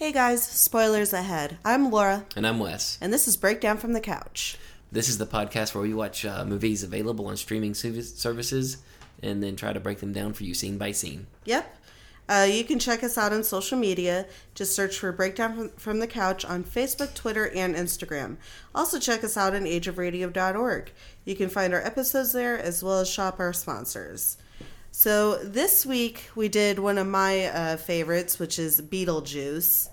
Hey guys, spoilers ahead. I'm Laura, And I'm Wes. and this is Breakdown from the Couch. This is the podcast where we watch uh, movies available on streaming services and then try to break them down for you scene by scene. Yep. Uh, you can check us out on social media. Just search for Breakdown from, from the Couch on Facebook, Twitter, and Instagram. Also, check us out on ageofradio.org. You can find our episodes there as well as shop our sponsors. So, this week we did one of my uh, favorites, which is Beetlejuice.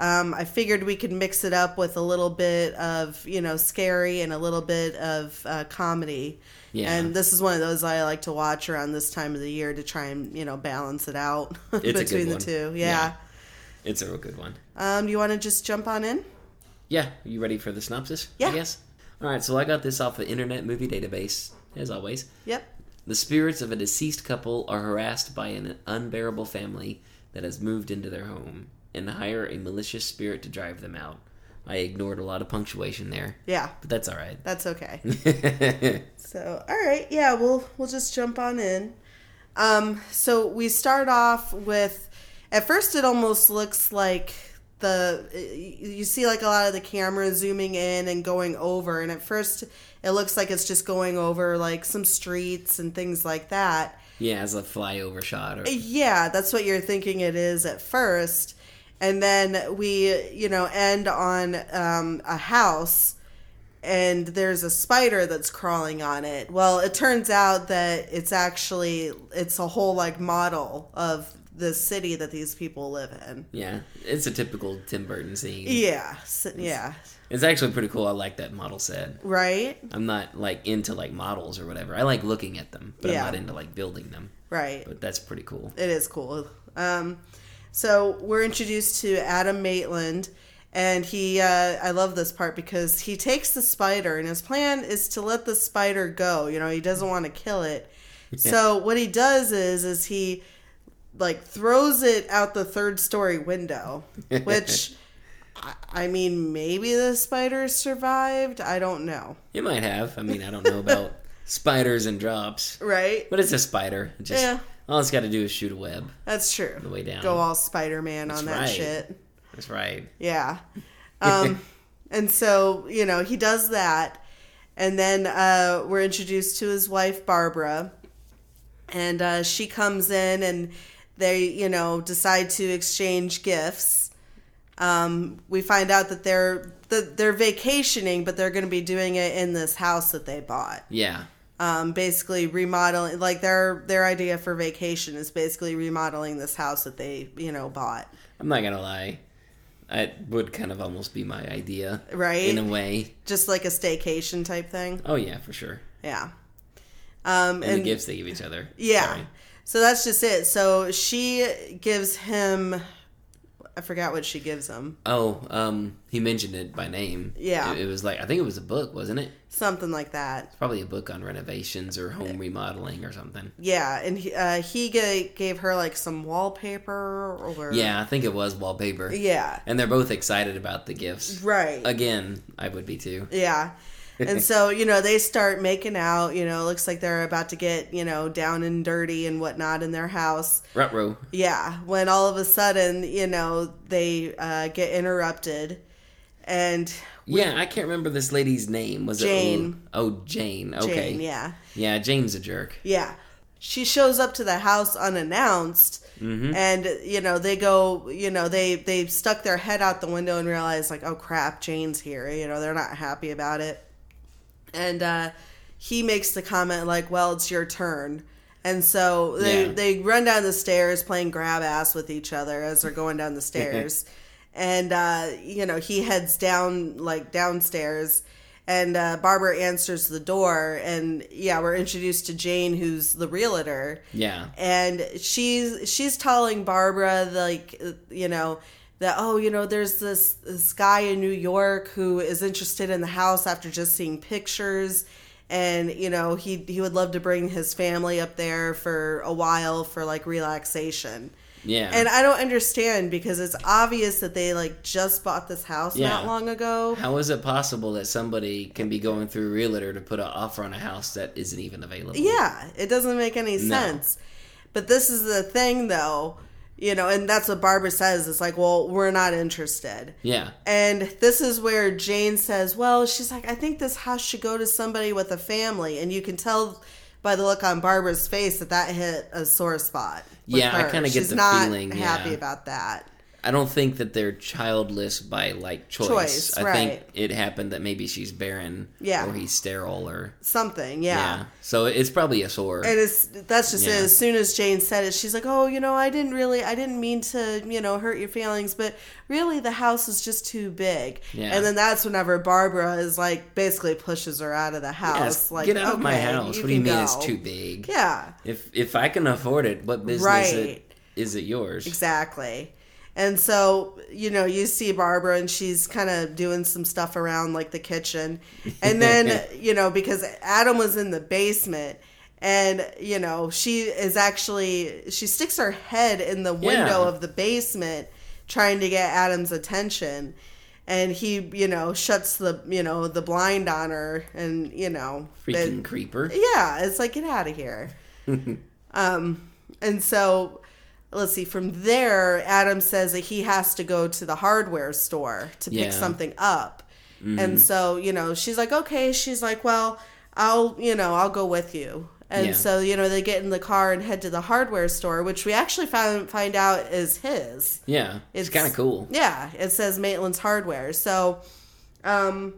Um, I figured we could mix it up with a little bit of, you know, scary and a little bit of uh, comedy. Yeah. And this is one of those I like to watch around this time of the year to try and, you know, balance it out It's a between good the one. two. Yeah. Yeah. It's a real good one. Um, do you want to just jump on in? Yeah, Are you ready for the synopsis? Yeah. I guess. All right, so I got this off the Internet Movie Database, as always. Yep. The spirits of a deceased couple are harassed by an unbearable family that has moved into their home and hire a malicious spirit to drive them out. I ignored a lot of punctuation there, Yeah. but that's all right. That's okay. So, all right, yeah, we'll we'll just jump on in. Um, so we start off with, at first, it almost looks like the you see like a lot of the camera zooming in and going over, and at first it looks like it's just going over like some streets and things like that. yeah, as a flyover shot. Or, Yeah, that's what you're thinking it is at first. And then we, you know, end on um, a house and there's a spider that's crawling on it. Well, it turns out that it's actually it's a whole like model of the city that these people live in. Yeah, it's a typical Tim Burton scene. Yeah. s- Yeah. It's actually pretty cool. I like that model set. Right? I'm not like into like models or whatever. I like looking at them, but Yeah. I'm not into like building them. Right. But that's pretty cool. It is cool. Um, so we're introduced to Adam Maitland, and he. Uh, I love this part because he takes the spider, and his plan is to let the spider go. You know, he doesn't want to kill it. So what he does is, is he like throws it out the third story window, which. I- I mean, maybe the spider survived. I don't know. It might have. I mean, I don't know about spiders and drops, Right? but it's a spider. It just Yeah. All it's got to do is shoot a web. That's true. the way down. Go all Spider Man on that right. shit. That's right. Yeah. Um, and so, you know, he does that. And then uh, we're introduced to his wife, Barbara. And uh, she comes in and they, you know, decide to exchange gifts. Um, we find out that they're that they're vacationing, but they're going to be doing it in this house that they bought. Yeah. Um, basically remodeling, like their their idea for vacation is basically remodeling this house that they, you know, bought. I'm not gonna lie. it would kind of almost be my idea, Right? in a way. Just like a staycation type thing. Oh yeah, for sure. Yeah. Um, And, and the gifts they give each other. yeah. Sorry. So that's just it. So she gives him, I forgot what she gives him. Oh, um, he mentioned it by name. Yeah. It, it was like I think it was a book, wasn't it? Something like that. It's Probably a book on renovations or home remodeling or something. Yeah. And he, uh, he ga- gave her like some wallpaper or. Yeah, I think it was wallpaper. Yeah. And they're both excited about the gifts. Right. Again, I would be too. Yeah. And so, you know, they start making out, you know, it looks like they're about to get, you know, down and dirty and whatnot in their house. Rutro. Yeah, when all of a sudden, you know, they uh, get interrupted, and Yeah, I can't remember this lady's name. Was Jane. it? Oh, Jane. Okay. Jane, yeah, Yeah, Jane's a jerk. yeah, she shows up to the house unannounced, Mm-hmm. and you know they go, you know they they stuck their head out the window and realize like, oh crap, Jane's here. You know they're not happy about it, and uh, he makes the comment like, well, it's your turn. And so they, Yeah. they run down the stairs playing grab ass with each other as they're going down the stairs. and, uh, you know, he heads down, like downstairs. And uh, Barbara answers the door. And yeah, we're introduced to Jane, who's the realtor Yeah. and she's she's telling Barbara like you know that oh you know there's this this guy in New York who is interested in the house after just seeing pictures and you know he he would love to bring his family up there for a while for like relaxation. Yeah. And I don't understand because it's obvious that they like just bought this house Yeah. not long ago. How is it possible that somebody can be going through realtor to put an offer on a house that isn't even available? Yeah, it doesn't make any sense. But this is the thing, though. You know, and that's what Barbara says. It's like, well, we're not interested. Yeah. And this is where Jane says, well, she's like, I think this house should go to somebody with a family. And you can tell by the look on Barbara's face that that hit a sore spot. Yeah, I her. kinda get She's the not feeling, happy yeah. about that. I don't think that they're childless by like choice. Choice, I right. think it happened that maybe she's barren, Yeah. or he's sterile, or Something, yeah. So it's probably a sore. And it's that's just it. As soon as Jane said it, she's like, "Oh, you know, I didn't really, I didn't mean to, you know, hurt your feelings, but really, the house is just too big." Yeah. And then that's whenever Barbara is like, basically pushes her out of the house. Yes, like, get out of my "Okay, house. what do you mean it's too big? Yeah, If if I can afford it, what business Right. it, is it yours? exactly. And so, you know, you see Barbara and she's kind of doing some stuff around like the kitchen. And then, you know, because Adam was in the basement and, you know, she is actually, she sticks her head in the window Yeah. of the basement trying to get Adam's attention. And he, you know, shuts the, you know, the blind on her and, you know, Freaking it- creeper. yeah, it's like get out of here. um, and so let's see. From there, Adam says that he has to go to the hardware store to pick something up. And so you know, she's like, okay. She's like, well, I'll you know, I'll go with you. And Yeah. so you know, they get in the car and head to the hardware store, which we actually found find out is his. Yeah, it's, kind of cool. Yeah, it says Maitland's Hardware. So, um,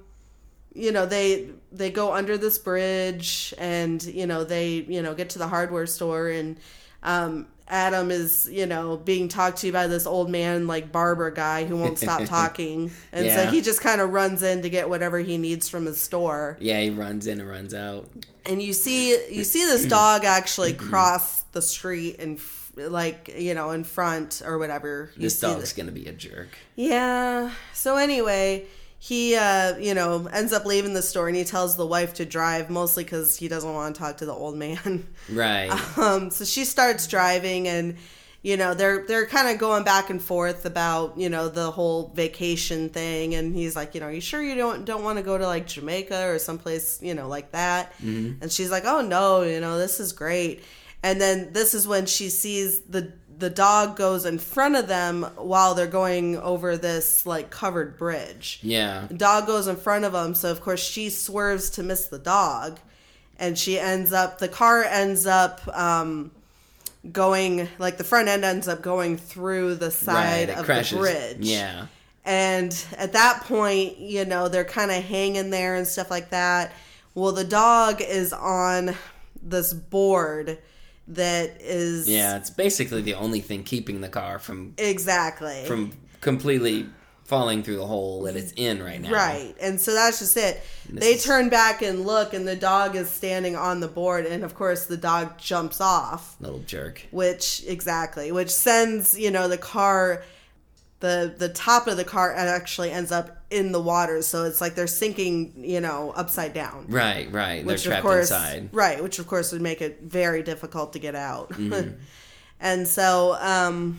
you know, they they go under this bridge, and you know they you know get to the hardware store, and um, Adam is you know being talked to by this old man like barber guy who won't stop talking, and so he just kind of runs in to get whatever he needs from his store, Yeah, he runs in and runs out. and you see you see this dog actually cross the street and. Like you know, in front or whatever. You This see the- dog's gonna be a jerk. yeah. So anyway, he uh, you know, ends up leaving the store and he tells the wife to drive mostly cuz he doesn't want to talk to the old man. Right. um so she starts driving and you know, they're they're kind of going back and forth about, you know, the whole vacation thing and he's like, you know, are you sure you don't don't want to go to like Jamaica or someplace, you know, like that? And she's like, "Oh no, you know, this is great." And then this is when she sees the the dog goes in front of them while they're going over this like covered bridge. yeah. The dog goes in front of them, so of course she swerves to miss the dog, and she ends up. The car ends up um, going like the front end ends up going through the side right. Of crashes. the bridge. Yeah. And at that point, you know, they're kind of hanging there and stuff like that. Well, the dog is on this board that is Yeah. It's basically the only thing keeping the car from exactly from completely falling through the hole that it's in right now. Right. And so that's just it. They is- turn back and look, and the dog is standing on the board. And of course, the dog jumps off, Little jerk. which, exactly, which sends, you know, the car, the, the top of the car actually ends up in the water. So it's like they're sinking, you know, upside down. Right. Right. Which They're trapped course, inside. right? Which of course would make it very difficult to get out. Mm-hmm. and so um,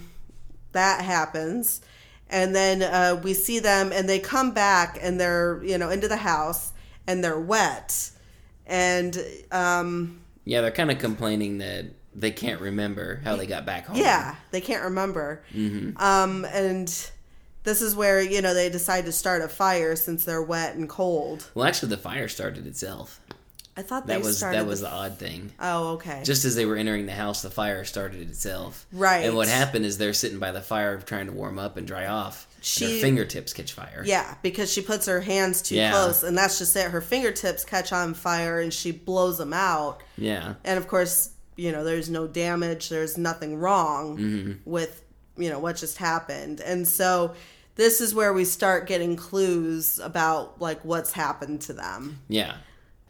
that happens, and then uh, we see them, and they come back, and they're you know into the house, and they're wet, and um, Yeah. They're kind of complaining that they can't remember how they got back home. yeah, they can't remember. Mm-hmm. Um, and this is where you know they decide to start a fire since they're wet and cold. Well, actually, the fire started itself. I thought they That was that was the- the odd thing. oh okay Just as they were entering the house, the fire started itself. Right. And what happened is they're sitting by the fire trying to warm up and dry off. and She- fingertips catch fire. Yeah, because she puts her hands too Yeah. close, and that's just it. Her fingertips catch on fire, and she blows them out. Yeah. And of course, you know, there's no damage. There's nothing wrong Mm-hmm. with you know what just happened, and so this is where we start getting clues about like what's happened to them. Yeah.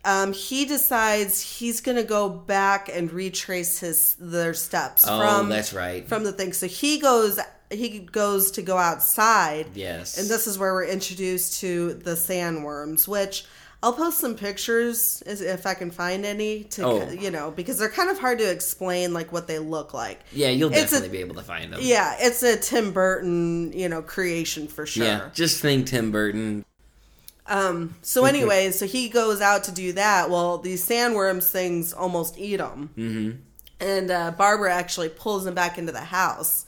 Um, he decides he's gonna go back and retrace his their steps Oh, from that's right. from the thing. So he goes he goes to go outside. Yes. And this is where we're introduced to the sandworms, which I'll post some pictures if I can find any to Oh. you know because they're kind of hard to explain like what they look like. yeah, you'll It's a- definitely be able to find them. Yeah, it's a Tim Burton you know creation for sure. Yeah. Just think Tim Burton. Um. So anyway, so he goes out to do that. Well, these sandworms things almost eat him. Mm-hmm. And uh, Barbara actually pulls him back into the house.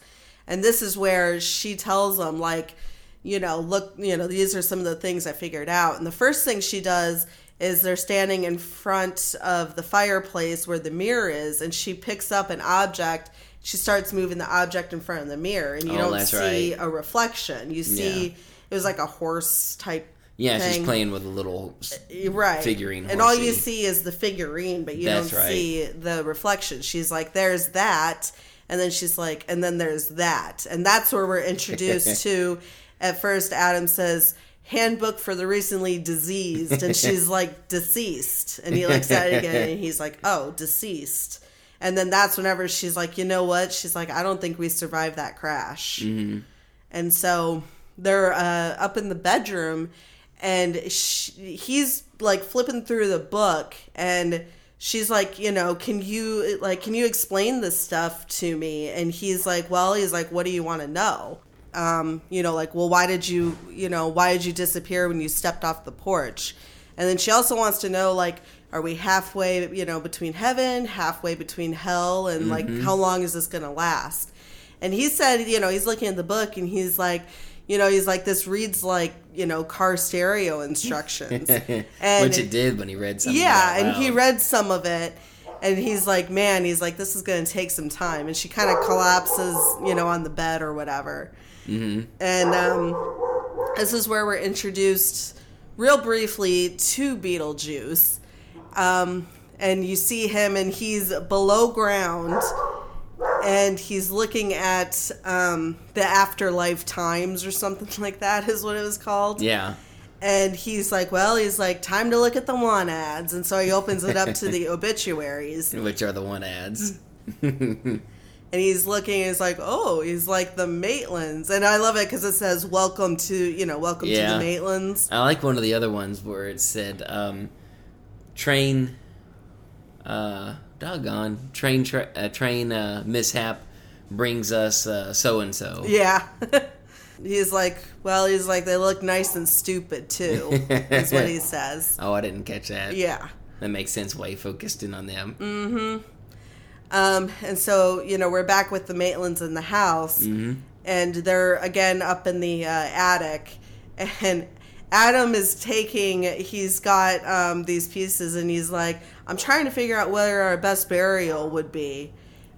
And this is where she tells him, like, you know, look, you know, these are some of the things I figured out. And the first thing she does is they're standing in front of the fireplace where the mirror is, and she picks up an object. She starts moving the object in front of the mirror, and you Oh, don't see right. a reflection. You see, Yeah. it was like a horse type. Yeah, she's playing with a little. Uh, right figurine and all you see is the figurine but you That's don't right. see the reflection she's like there's that and then she's like and then there's that and that's where we're introduced to at first adam says handbook for the recently diseased and she's like deceased. And he looks at it again and he's like oh deceased. And then that's whenever she's like you know what? She's like i don't think we survived that crash. And so they're uh, up in the bedroom, and sh he's like flipping through the book, and she's like, you know, can you like can you explain this stuff to me? And he's like, well, he's like, what do you want to know? Um, you know, like, well, why did you, you know, why did you disappear when you stepped off the porch? And then she also wants to know, like, are we halfway, you know, between heaven, halfway between hell, and like, how long is this going to last? And he said, you know, he's looking at the book and he's like, you know, he's like, this reads like, you know, car stereo instructions. and Which it did when he read something. yeah, and he read some of it. And he's like, man, he's like, this is going to take some time. And she kind of collapses, you know, on the bed or whatever. Mm-hmm. And um, this is where we're introduced real briefly to Beetlejuice. Um, and you see him, and he's below ground, and he's looking at um, the afterlife times or something like that, is what it was called. Yeah. And he's like, well, he's like, time to look at the one ads. And so he opens it up to the obituaries. Which are the one ads. And he's looking, and he's like, oh, he's like the Maitlands. And I love it because it says, welcome to, you know, welcome Yeah. to the Maitlands. I like one of the other ones where it said, um, train, uh, doggone, train, tra- uh, train, uh, mishap brings us, uh, so and so. Yeah. he's like, well, he's like, they look nice and stupid too, is what he says. Oh, I didn't catch that. Yeah. That makes sense why he focused in on them. Mm. Um, and so, you know, we're back with the Maitlands in the house, and they're again up in the uh, attic, and Adam is taking. He's got um, these pieces, and he's like, "I'm trying to figure out where our best burial would be."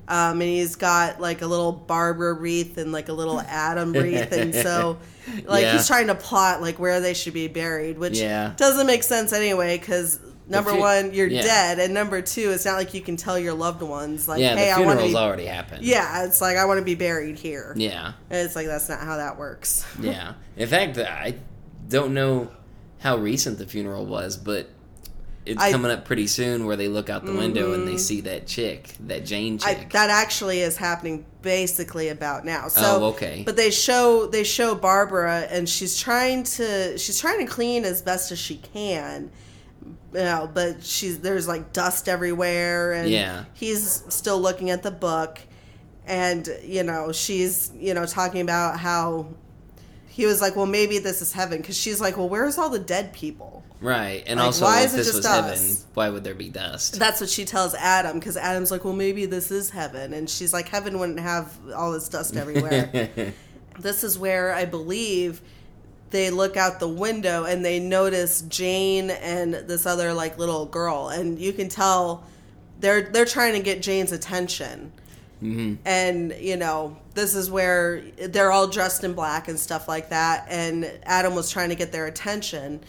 Um, and he's got like a little Barbara wreath and like a little Adam wreath, and so like Yeah. he's trying to plot like where they should be buried, which Yeah. doesn't make sense anyway because. Number fu- one, you're yeah. dead, and number two, it's not like you can tell your loved ones like, yeah, "Hey, the I want to be." already happened. Yeah, it's like I want to be buried here. Yeah. And it's like that's not how that works. Yeah. In fact, I don't know how recent the funeral was, but it's I- coming up pretty soon where they look out the window and they mm-hmm. see that chick, that Jane I, chick. that actually is happening basically about now. Oh, so, Oh, okay. But they show they show Barbara, and she's trying to she's trying to clean as best as she can. You know, but she's there's like dust everywhere, and Yeah. he's still looking at the book, and you know she's you know talking about how he was like, well, maybe this is heaven, because she's like, well, where's all the dead people? right. And Like, also, why if is it this just was us? heaven, why would there be dust? That's what she tells Adam because Adam's like, well, maybe this is heaven. And she's like, heaven wouldn't have all this dust everywhere. this is where I believe they look out the window and they notice Jane and this other like little girl. And you can tell they're they're trying to get Jane's attention. And you know, this is where they're all dressed in black and stuff like that. And Adam was trying to get their attention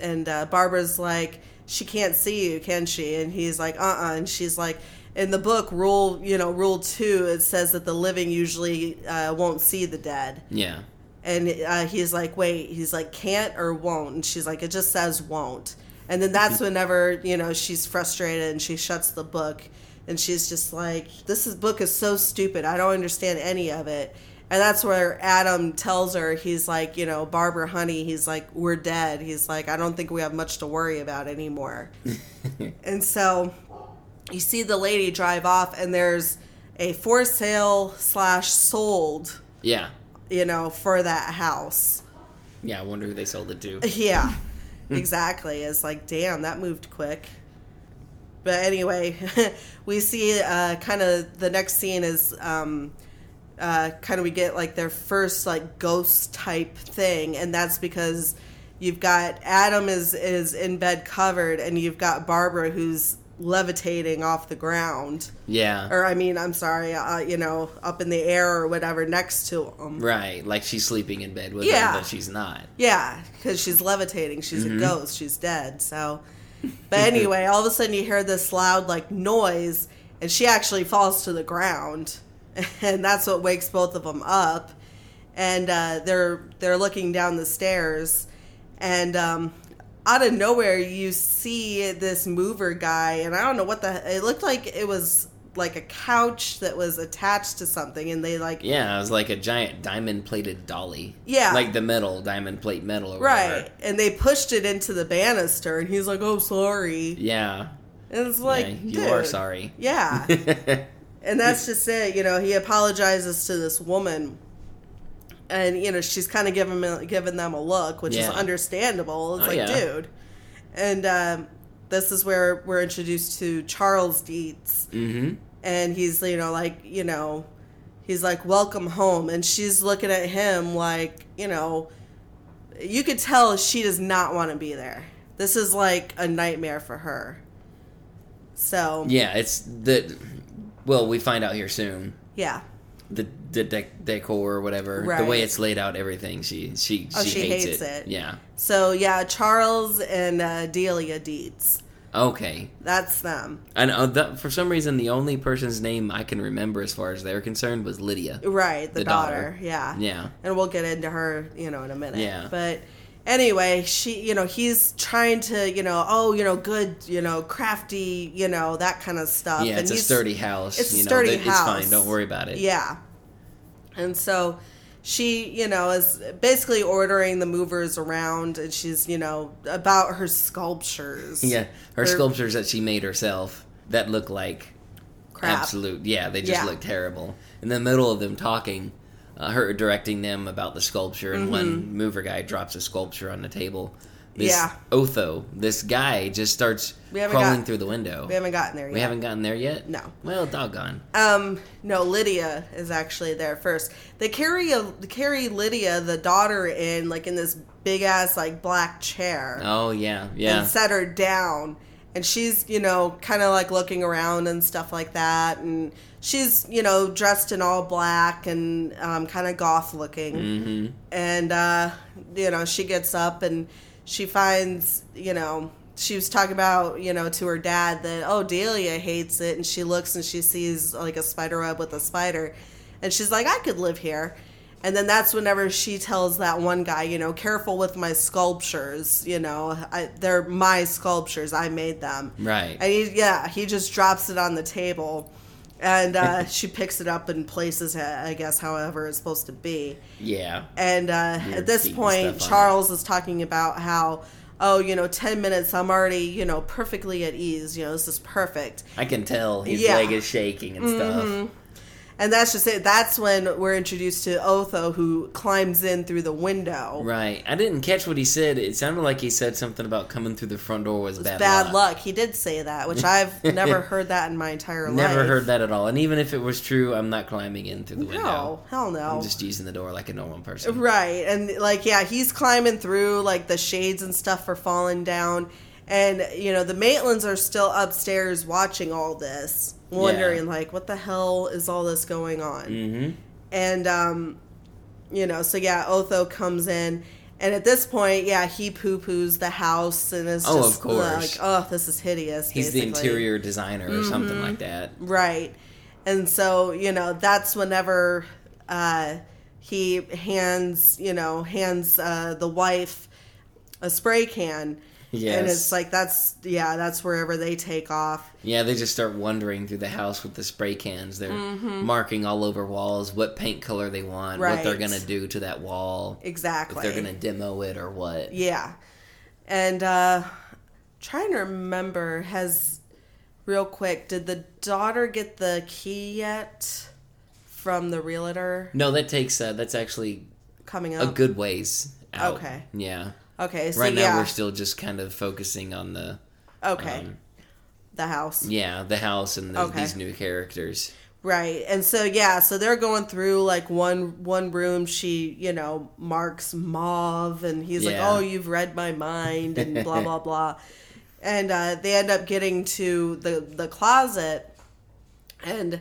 and uh, Barbara's like, she can't see you, can she? And he's like, uh, uh And she's like, in the book, rule, you know, rule two, it says that the living usually uh, won't see the dead. yeah. And uh, he's like, wait, he's like, can't or won't? And she's like, it just says won't. And then that's whenever, you know, she's frustrated and she shuts the book and she's just like, this is, book is so stupid. I don't understand any of it. And that's where Adam tells her, he's like, you know, Barbara, honey, he's like, we're dead. He's like, I don't think we have much to worry about anymore. and so you see the lady drive off, and there's a for sale slash sold, Yeah. You know, for that house. Yeah, I wonder who they sold it to. Yeah, exactly. It's like, damn, that moved quick. But anyway, we see uh, kind of the next scene is um, uh, kind of we get like their first like ghost type thing, and that's because you've got Adam is is in bed covered, and you've got Barbara who's levitating off the ground, Yeah. or I mean, I'm sorry, uh, you know, up in the air or whatever next to him. Right, like she's sleeping in bed with Yeah. him, but she's not. Yeah, because she's levitating. She's Mm-hmm. a ghost. She's dead. So, but anyway, all of a sudden you hear this loud like noise, and she actually falls to the ground, and that's what wakes both of them up. And uh, they're they're looking down the stairs, and um, out of nowhere you see this mover guy, and I don't know what the it looked like. It was like a couch that was attached to something, and they like Yeah, it was like a giant diamond plated dolly. Yeah. Like the metal, diamond plate metal right, whatever. and they pushed it into the banister, and he's like, "Oh, sorry." Yeah. And it's like, yeah, you dude, are sorry. Yeah. and that's just it. You know, he apologizes to this woman. And, you know, she's kind of giving, giving them a look, which is understandable. It's Oh, like, yeah. dude. And um, this is where we're introduced to Charles Deetz. mm-hmm. And he's, you know, like, you know, he's like, welcome home. And she's looking at him like, you know, you could tell she does not want to be there. This is like a nightmare for her. So, Yeah, it's the. Well, we find out here soon. yeah. The, the dec- decor or whatever, the way it's laid out, everything. She she Oh, she, she hates, hates it. it. Yeah. So yeah, Charles and uh, Delia Deetz. Okay. That's them, And uh, that, for some reason, the only person's name I can remember as far as they're concerned was Lydia. right? The, The daughter. daughter. Yeah. Yeah. And we'll get into her, you know, in a minute. Yeah. But anyway, she, you know, he's trying to, you know, oh, you know, good, you know, crafty, you know, that kind of stuff. Yeah, and it's a sturdy house. it's a you know, sturdy that- It's fine. Don't worry about it. Yeah. And so she, you know, is basically ordering the movers around, and she's, you know, about her sculptures. Yeah, her Her- sculptures that she made herself that look like Crap. absolute. Yeah, they just Yeah. look terrible. In the middle of them talking, uh, her directing them about the sculpture, and one mover guy drops a sculpture on the table. This Mm-hmm. Yeah. Otho, this guy just starts crawling got- through the window. We haven't gotten there yet. We haven't gotten there yet. No. Well, doggone. Um, no, Lydia is actually there first. They carry a they carry Lydia, the daughter, in like in this big ass like black chair Oh yeah, yeah. and set her down. And she's, you know, kind of like looking around and stuff like that. And she's, you know, dressed in all black and um, kind of goth looking. hmm And, uh, you know, she gets up and she finds, you know, she was talking about, you know, to her dad that, oh, Delia hates it. And she looks and she sees like a spider web with a spider. And she's like, I could live here. And then that's whenever she tells that one guy, you know, careful with my sculptures. You know, I, they're my sculptures. I made them. Right. And he, yeah, he just drops it on the table. And uh, she picks it up and places it, I guess, however it's supposed to be. yeah. And uh, at this point, Charles is talking about how, oh, you know, 10 minutes, I'm already, you know, perfectly at ease. You know, this is perfect. I can tell his Yeah. leg is shaking and stuff. And that's just it. That's when we're introduced to Otho, who climbs in through the window. Right. I didn't catch what he said. It sounded like he said something about coming through the front door was bad, luck. Bad luck. luck. He did say that, which I've never heard that in my entire life. Never heard that at all. And even if it was true, I'm not climbing in through the window. No, hell no. I'm just using the door like a normal person. Right. And like yeah, he's climbing through like the shades and stuff are falling down. And you know, the Maitlands are still upstairs watching all this, wondering like what the hell is all this going on? Mm-hmm. And um you know, so yeah, Otho comes in and at this point, yeah, he poo poos the house and is Oh, just like, oh, this is hideous. He's the interior designer or something like that. Right. And so, you know, that's whenever uh, he hands, you know, hands uh, the wife a spray can. And it's like, that's, yeah, that's wherever they take off. Yeah, they just start wandering through the house with the spray cans. They're Mm-hmm. marking all over walls what paint color they want, what they're gonna do to that wall, Exactly. if they're gonna demo it or what. Yeah. And uh, trying to remember, has, real quick, did the daughter get the key yet from the realtor No, that takes uh, that's actually coming up a good ways out. Okay. Yeah. Okay, so right now yeah. we're still just kind of focusing on the okay. um, the house. yeah the house and the, Okay. these new characters. Right. And so yeah, so they're going through like one one room she, you know, marks mauve and he's like, "Oh, you've read my mind" and blah blah blah. And uh they end up getting to the the closet and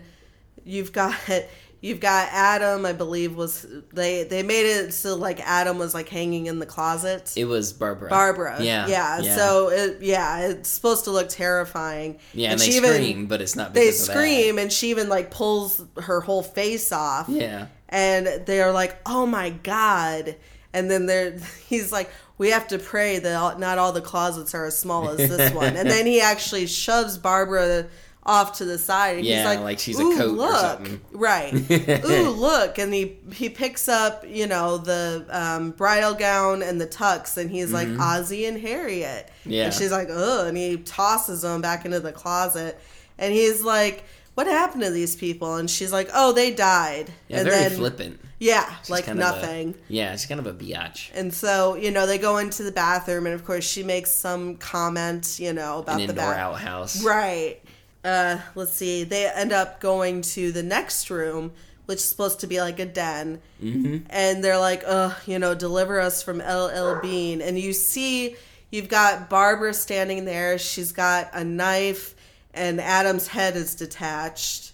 you've got you've got Adam, I believe was they they made it so like Adam was like hanging in the closet. It was Barbara. Barbara. Yeah. Yeah. So it, yeah, it's supposed to look terrifying. yeah, and, she they even- scream, but it's not They because of that. scream, and she even like pulls her whole face off. Yeah. And they're like, "Oh my god!" And then they're he's like, "We have to pray that all, not all the closets are as small as this one." And then he actually shoves Barbara off to the side. And Yeah, he's like, like she's a "Ooh, coat look. something." Right. Ooh, look. And he he picks up, you know, the um, bridal gown and the tux, and he's like Ozzy and Harriet. Mm-hmm. Yeah. And she's like, ugh, and he tosses them back into the closet, and he's like. What happened to these people? And she's like, "Oh, they died." Yeah, and very then, flippant. yeah, She's like of a- nothing. yeah, it's kind of a biatch. And so, you know, they go into the bathroom, and of course, she makes some comment, you know, about An the indoor bath. outhouse. Right. Uh, let's see. They end up going to the next room, which is supposed to be like a den. Mm-hmm. And they're like, ugh, you know, deliver us from LL Bean. And you see, you've got Barbara standing there. She's got a knife, and Adam's head is detached.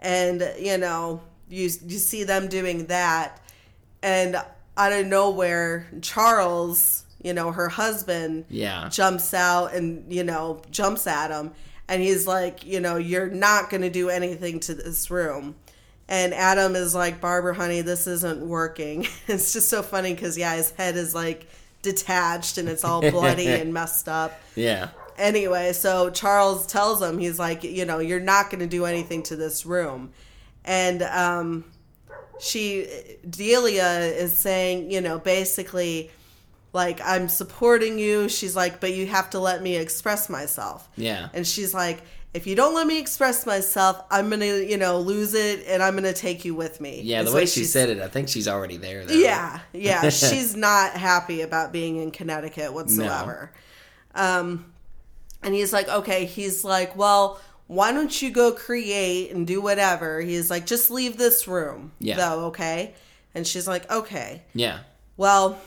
And, you know, you, you see them doing that. And out of nowhere, Charles, you know, her husband, Yeah. jumps out and you know jumps at him and he's like you know you're not going to do anything to this room. And adam is like barbara honey this isn't working. It's just so funny because yeah his head is like detached and it's all bloody and messed up. Yeah. anyway so charles tells him he's like you know you're not going to do anything to this room. And um she delia is saying you know basically like i'm supporting you she's like but you have to let me express myself Yeah. and she's like if you don't let me express myself i'm gonna you know lose it and i'm gonna take you with me Yeah, And the way she said it, I think she's already there. Though. yeah, yeah. She's not happy about being in Connecticut whatsoever. Um, and he's like, okay, he's like, well, why don't you go create and do whatever? He's like, just leave this room, Yeah. though, okay? And she's like, okay. Yeah. Well,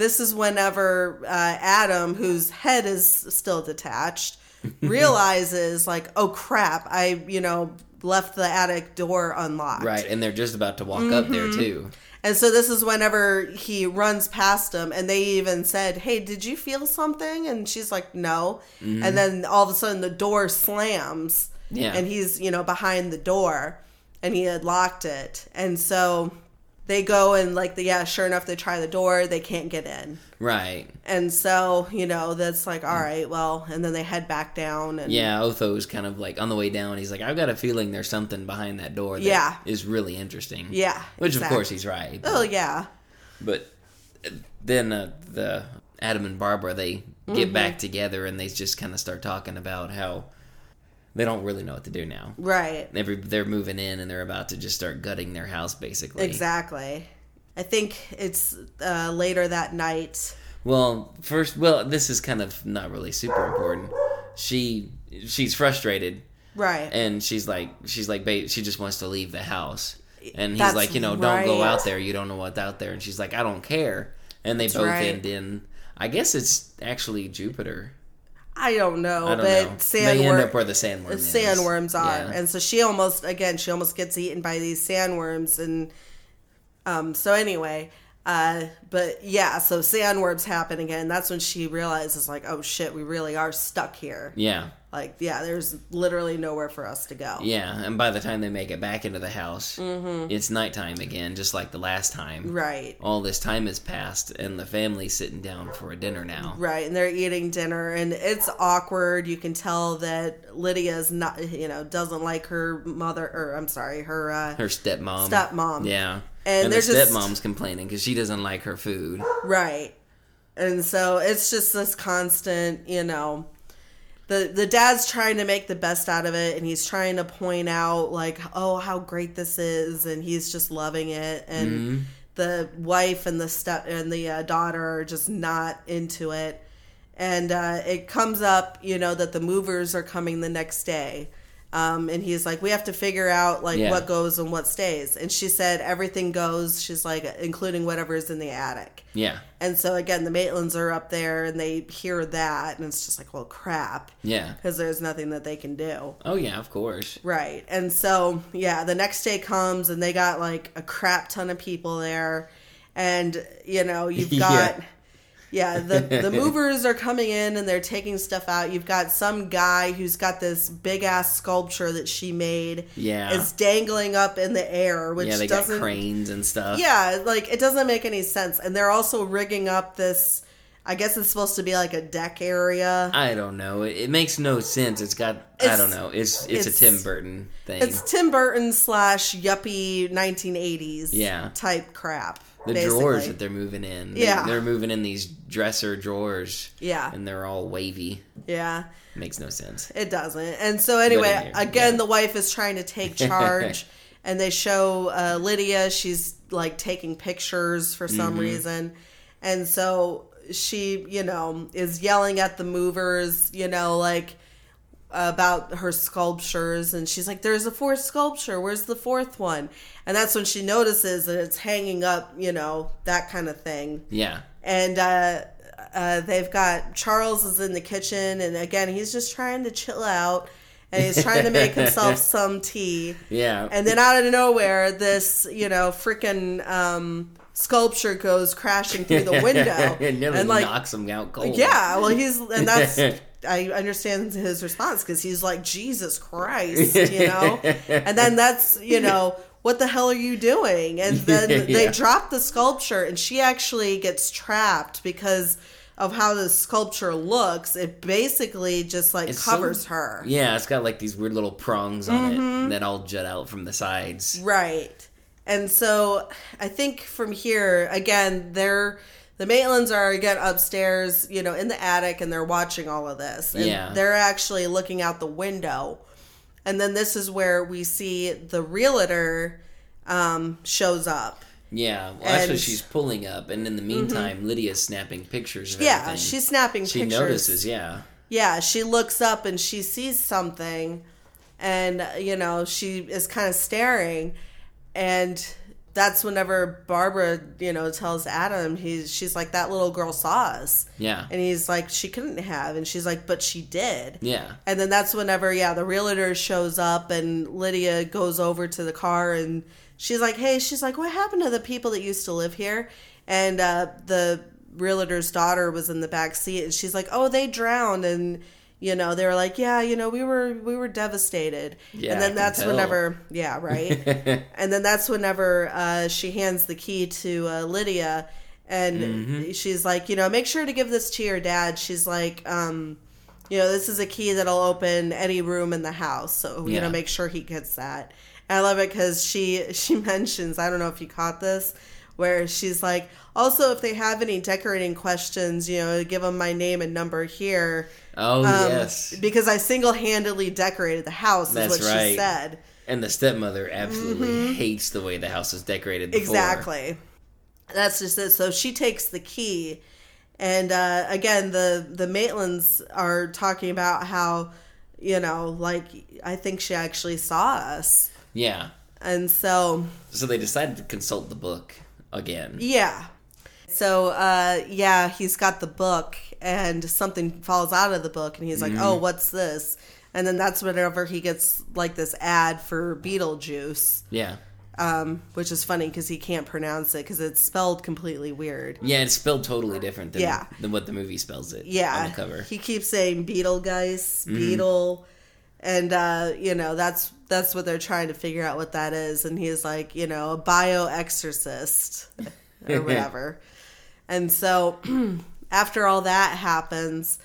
this is whenever uh, Adam, whose head is still detached, realizes, like, oh crap, I, you know, left the attic door unlocked. Right, and they're just about to walk up there Mm-hmm. too. And so this is whenever he runs past them, and they even said, "Hey, did you feel something?" And she's like, "No." And then all of a sudden, the door slams, Yeah. and he's you know behind the door, and he had locked it, and so they go and like the yeah, sure enough, they try the door, they can't get in, Right. and so you know that's like all right, well, and then they head back down, and Yeah, Otho's kind of like on the way down. He's like, I've got a feeling there's something behind that door that Yeah. is really interesting. yeah, Which, of course, he's right. oh yeah, But uh, then uh, the Adam and Barbara they Mm-hmm. get back together and they just kind of start talking about how they don't really know what to do now. right. Every they're moving in and they're about to just start gutting their house basically. Exactly. I think it's uh, later that night. Well, first, well, this is kind of not really super important. She she's frustrated Right. and she's like she's like babe she just wants to leave the house and he's That's like you know don't go out there you don't know what's out there and she's like i don't care and they both right. end in i guess it's actually jupiter I don't know, i don't but know sandworm, they end up where the sandworm the is. sandworms are, Yeah. and so she almost again she almost gets eaten by these sandworms, and um. So anyway, uh, but yeah, so sandworms happen again. That's when she realizes like, oh shit, we really are stuck here. yeah Like, yeah, there's literally nowhere for us to go. yeah and by the time they make it back into the house it's nighttime again just like the last time Mm-hmm. Right. all this time has passed and the family's sitting down for a dinner now Right, and they're eating dinner, and it's awkward. You can tell that Lydia's not, you know, doesn't like her mother, or I'm sorry, her uh, her stepmom stepmom. yeah And and, the just- stepmom's complaining because she doesn't like her food Right. And so it's just this constant, you know, the the dad's trying to make the best out of it and he's trying to point out like, oh, how great this is and he's just loving it and the wife and the step and the uh, daughter are just not into it. And uh, it comes up, you know, that the movers are coming the next day. Um, and he's like, we have to figure out like Yeah. what goes and what stays. And she said everything goes. She's like, including whatever's in the attic. Yeah. And so again, the Maitlands are up there and they hear that, and it's just like, well, crap, Yeah. because there's nothing that they can do. Oh yeah, of course. Right. And so, yeah, the next day comes and they got like a crap ton of people there. And, you know, you've got, Yeah. Yeah, the, the movers are coming in and they're taking stuff out. You've got some guy who's got this big ass sculpture that she made. Yeah. Is dangling up in the air, which yeah, they got doesn't. cranes and stuff. Yeah, like it doesn't make any sense. And they're also rigging up this. I guess it's supposed to be like a deck area. I don't know. It, it makes no sense. It's got. I don't know. It's it's, it's- a Tim Burton thing. It's Tim Burton slash yuppie 1980s Yeah. type crap. The basically. drawers that they're moving in. They- Yeah. They're moving in these dresser drawers. Yeah. And they're all wavy. Yeah, Makes no sense. it doesn't. And so anyway, again, yeah. the wife is trying to take charge, and they show uh, Lydia. She's like taking pictures for some Mm-hmm. reason, and so she, you know, is yelling at the movers, you know, like about her sculptures and she's like there's a fourth sculpture where's the fourth one and that's when she notices that it's hanging up you know that kind of thing Yeah. and uh, uh, they've got Charles is in the kitchen, and again he's just trying to chill out, and he's trying to make himself some tea, Yeah. and then out of nowhere, this you know freaking um, sculpture goes crashing through the window, and like knocks him out cold. yeah, well he's and that's. I understand his response because he's like Jesus Christ, you know, and then that's you know what the hell are you doing? And then they drop the sculpture, and she actually gets trapped because of how the sculpture looks. It basically just like It's so- covers her, Yeah, it's got like these weird little prongs on Mm-hmm. it that all jut out from the sides. right? And so I think from here again, they're. The Maitlands are again upstairs, you know, in the attic, and they're watching all of this. And Yeah. they're actually looking out the window. And then this is where we see the realtor um, shows up. Yeah, well, that's what And- Mm-hmm. she's pulling up, and in the meantime, Lydia's snapping pictures of Yeah, everything. she's snapping pictures. she pictures. notices, yeah, Yeah, she looks up and she sees something, and you know she is kind of staring, and that's whenever Barbara, you know, tells Adam, he's she's like that little girl saw us, yeah, and he's like she couldn't have, and she's like but she did, yeah, and then that's whenever yeah the realtor shows up and Lydia goes over to the car and she's like hey she's like what happened to the people that used to live here? And uh, the realtor's daughter was in the back seat and she's like oh they drowned. And you know they were like yeah you know we were we were devastated Yeah, and then that's whenever yeah right and then that's whenever uh, she hands the key to uh, Lydia and Mm-hmm. she's like you know make sure to give this to your dad she's like um you know, this is a key that'll open any room in the house. So, you Yeah. know, make sure he gets that. And I love it because she she mentions, I don't know if you caught this, where she's like, also if they have any decorating questions, you know, give them my name and number here. Oh Um, yes, Because I single handedly decorated the house, is That's what she right. said. and the stepmother absolutely hates the way the house is decorated. Before. Mm-hmm. Exactly. That's just it. So she takes the key, and uh, again, the the Maitlands are talking about how, you know, like I think she actually saw us, Yeah, and so so they decided to consult the book again. yeah, so uh, yeah, he's got the book, and something falls out of the book, and he's like, "Oh, what's this?" And then that's whenever he gets like this ad for Beetlejuice, Yeah, um, which is funny because he can't pronounce it because it's spelled completely weird. yeah, it's spelled totally different than Yeah. than what the movie spells it. yeah on the cover. he keeps saying beetlegeist Mm-hmm. beetle and uh you know that's that's what they're trying to figure out what that is. And he's like you know a bio exorcist or whatever. And so after all that happens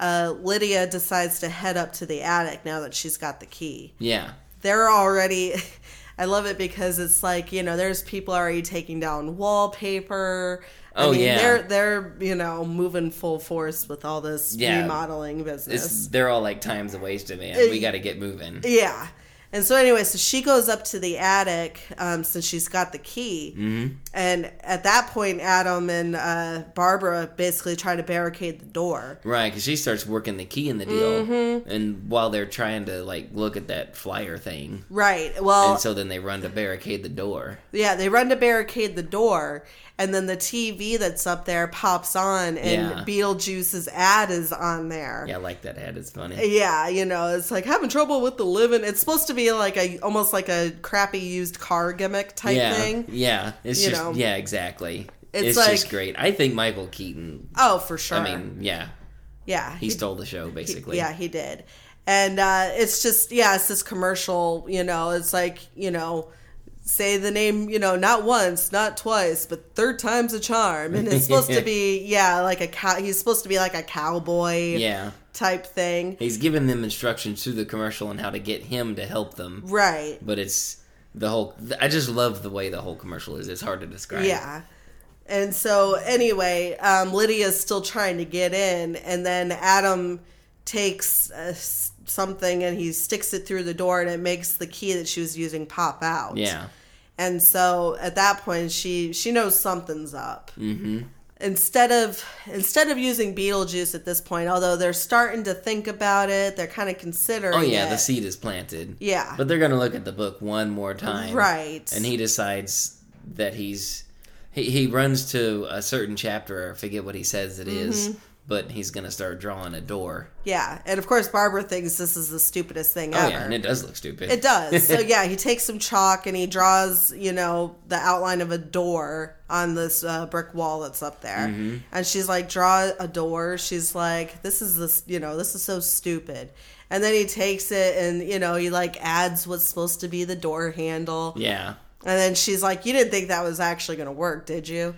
uh lydia decides to head up to the attic now that she's got the key. Yeah, they're already I love it because it's like, you know, there's people already taking down wallpaper. I Oh, mean, yeah. They're they're, you know, moving full force with all this Yeah. remodeling it's business. they're all like times a wasted, man. We got to get moving. yeah. And so anyway, so she goes up to the attic um, since she's got the key, Mm-hmm. and at that point, Adam and uh, Barbara basically try to barricade the door. Right, because she starts working the key in the deal, Mm-hmm. and while they're trying to like look at that flyer thing, Right. Well, and so then they run to barricade the door. Yeah, they run to barricade the door, and then the TV that's up there pops on, and Yeah. Beetlejuice's ad is on there. Yeah, I like that ad. It's funny. Yeah, you know, it's like having trouble with the living. It's supposed to be like a almost like a crappy used car gimmick type yeah, thing. yeah. It's You just know. yeah, exactly. It's It's, like- just great. I think Michael Keaton. Oh, for sure. I mean, yeah, yeah, he stole the show basically. Yeah, he did. And uh, it's just, yeah, it's this commercial, you know, it's like, you know, say the name, you know, not once, not twice, but third time's a charm. And it's supposed to be, yeah, like a cow, he's supposed to be like a cowboy yeah. type thing. He's giving them instructions through the commercial on how to get him to help them. Right. But it's the whole. I just love the way the whole commercial is. It's hard to describe. Yeah. And so anyway, um, Lydia's still trying to get in, and then Adam takes s- something and he sticks it through the door, and it makes the key that she was using pop out. Yeah. And so at that point, she she knows something's up. Mm-hmm. Instead of instead of using Beetlejuice at this point, although they're starting to think about it, they're kind of considering. Oh yeah, it. the seed is planted. Yeah. But they're gonna look at the book one more time. Right. And he decides that he's he, he runs to a certain chapter, I forget what he says it is, Mm-hmm. But he's gonna start drawing a door. yeah, and of course Barbara thinks this is the stupidest thing Oh ever. yeah, and it does look stupid. It does. So yeah, he takes some chalk and he draws, you know, the outline of a door on this uh, brick wall that's up there. Mm-hmm. And she's like, "Draw a door." She's like, "This is this, you know, this is so stupid." And then he takes it and you know he like adds what's supposed to be the door handle. yeah. And then she's like, "You didn't think that was actually to work, did you?"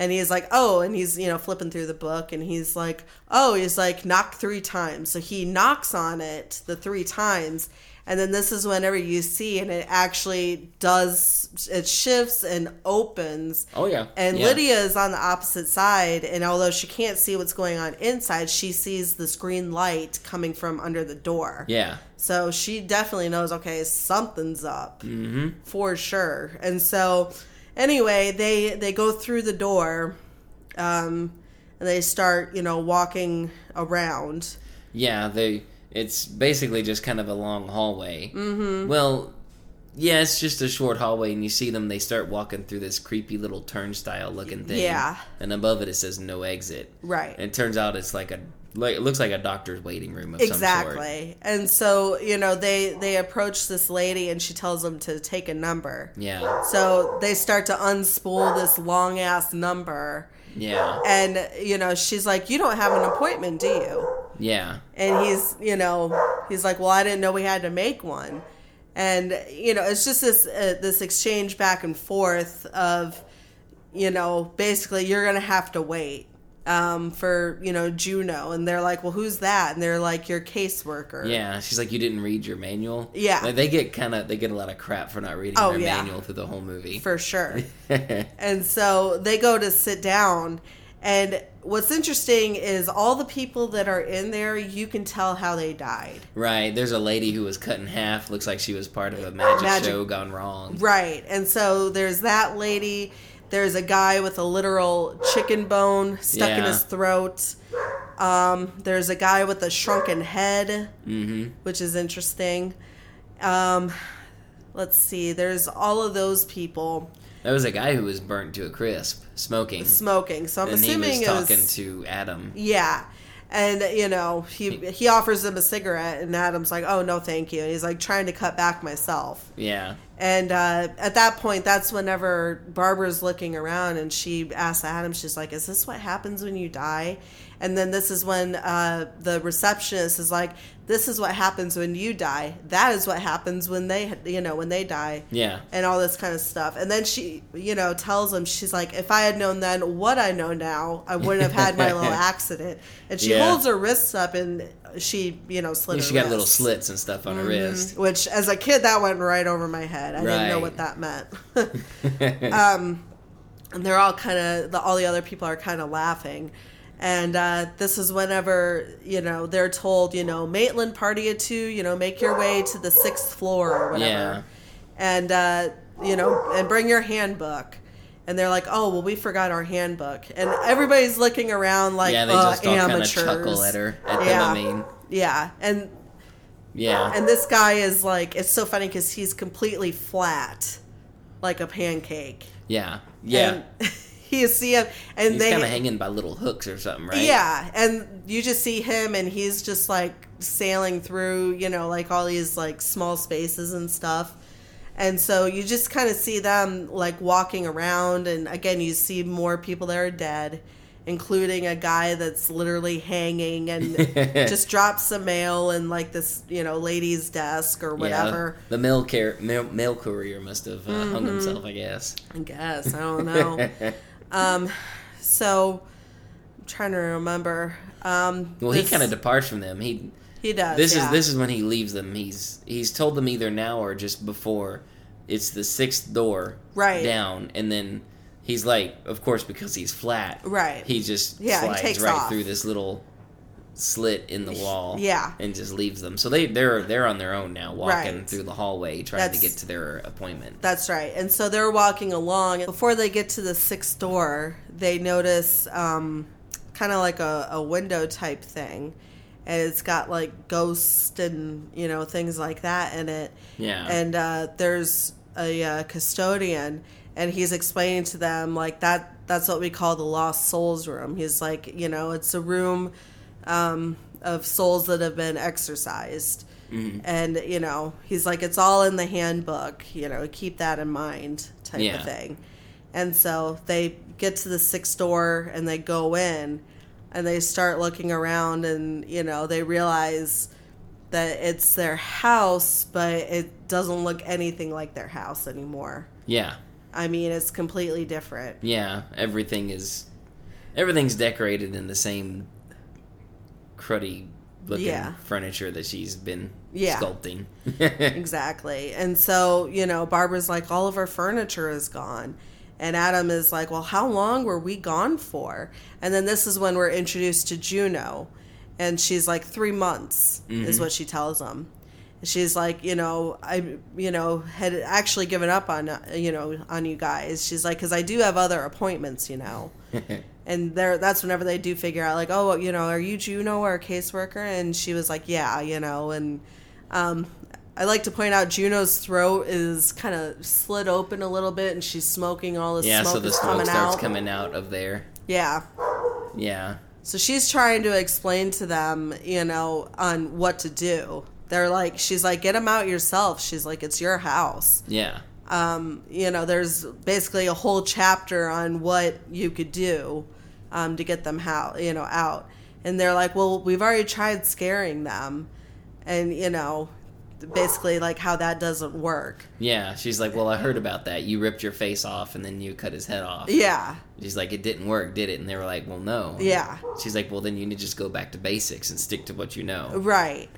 And he's like, "Oh," and he's you know flipping through the book, and he's like, "Oh," he's like, "Knock three times." So he knocks on it the three times, and then this is whenever you see, and it actually does it shifts and opens. Oh yeah. And yeah. Lydia is on the opposite side, and although she can't see what's going on inside, she sees this green light coming from under the door. Yeah. So she definitely knows, okay, something's up Mm-hmm. for sure. And so, anyway, they they go through the door, um, and they start, you know, walking around. Yeah, they it's basically just kind of a long hallway. Mm-hmm. Well, yeah, it's just a short hallway, and you see them. They start walking through this creepy little turnstile looking thing. Yeah. and above it it says no exit. Right. And it turns out it's like a like it looks like a doctor's waiting room of some sort. Exactly. And so, you know, they they approach this lady, and she tells them to take a number. Yeah, So they start to unspool this long ass number. yeah, And, you know, she's like, You don't have an appointment, do you? yeah, and he's you know he's like well i didn't know we had to make one and you know it's just this uh, this exchange back and forth of you know basically you're gonna have to wait um, for you know juno and they're like well who's that and they're like your caseworker yeah. She's like, you didn't read your manual. Yeah. Like, they get kind of they get a lot of crap for not reading Oh, their yeah. manual through the whole movie. for sure and so they go to sit down and what's interesting is all the people that are in there you can tell how they died right. There's a lady who was cut in half. Looks like she was part of a magic, Magic- show gone wrong. Right. And so there's that lady. There's a guy with a literal chicken bone stuck in his throat. Um, there's a guy with a shrunken head, Mm-hmm. which is interesting. Um, let's see. There's all of those people There was a guy who was burnt to a crisp, smoking, smoking. So I'm and he assuming was it talking was to Adam. yeah. And you know he he offers him a cigarette, and Adam's like, "Oh no, thank you." And he's like trying to cut back myself. Yeah, And uh, at that point, that's whenever Barbara's looking around and she asks Adam, she's like, Is this what happens when you die? And then this is when uh, the receptionist is like, This is what happens when you die. That is what happens when they, you know, when they die. yeah, And all this kind of stuff. And then she, you know, tells him, She's like, If I had known then what I know now, I wouldn't have had my little accident. And she Yeah. holds her wrists up and she, you know, slit Yeah, she got little slits and stuff on her wrist. Which, as a kid, that went right over my head. I didn't know what that meant. um, and they're all kind of, the, all the other people are kind of laughing. And uh, this is whenever, you know, they're told, you know, Maitland party at two, you know, make your way to the sixth floor or whatever. Yeah. And, uh, you know, and bring your handbook. And they're like, oh, well, we forgot our handbook. And everybody's looking around like, yeah, they uh, just all kind of chuckle at her. At Yeah. I mean, Yeah. And yeah. and this guy is like, it's so funny because he's completely flat, like a pancake. yeah. Yeah. And you see him, and He's kind of hanging by little hooks or something, right? yeah, and you just see him, and he's just like sailing through, you know, like all these like small spaces and stuff. And so you just kind of see them like walking around, and again, you see more people that are dead, including a guy that's literally hanging and just drops some mail in like this, you know, lady's desk or whatever. Yeah, the mail, car- mail, mail courier must have uh, hung Mm-hmm. himself, I guess. I guess I don't know. um, so I'm trying to remember. Um, Well, he kind of departs from them. He he does. this yeah. is this is when he leaves them. He's he's told them either now or just before. It's the sixth door Right. down, and then he's like, of course, because he's flat. Right. He just Yeah, slides right off. through this little slit in the wall. Yeah. and just leaves them. So they they're they're on their own now, walking Right. through the hallway, trying That's- to get to their appointment. That's right. And so they're walking along. Before they get to the sixth door, they notice um, kind of like a, a window type thing. And it's got like ghosts and, you know, things like that in it. Yeah. And uh, there's a uh, custodian, and he's explaining to them, like, that that's what we call the lost souls room. He's like, you know, it's a room um, of souls that have been exorcised. Mm-hmm. And, you know, he's like, it's all in the handbook, you know, keep that in mind type Yeah. of thing. And so they get to the sixth door and they go in and they start looking around and, you know, they realize that it's their house, but it doesn't look anything like their house anymore. yeah. I mean, it's completely different. Yeah, everything is everything's decorated in the same cruddy looking Yeah. furniture that she's been Yeah. sculpting. Exactly. And so, you know, Barbara's like, all of our furniture is gone. And Adam is like, well, how long were we gone for? And then this is when we're introduced to Juno. And she's like, three months is mm-hmm. what she tells him. She's like, you know, I, you know, had actually given up on, you know, on you guys. She's like, because I do have other appointments, you know. and there, that's whenever they do figure out, like, oh, you know, are you Juno or a caseworker? And she was like, yeah, you know, and um, I like to point out Juno's throat is kind of slit open a little bit, and she's smoking. All this yeah, smoke so the smoke coming starts out. coming out of there. Yeah. Yeah. So she's trying to explain to them, you know, on what to do. They're like, she's like, get them out yourself. She's like, it's your house. Yeah. Um, you know, there's basically a whole chapter on what you could do um, to get them how you know out. And they're like, well, we've already tried scaring them, and you know, basically like how that doesn't work. Yeah. She's like, Well, I heard about that. You ripped your face off and then you cut his head off. Yeah, She's like, It didn't work, did it? And they were like, Well, no. yeah. She's like, Well, then you need to just go back to basics and stick to what you know. Right.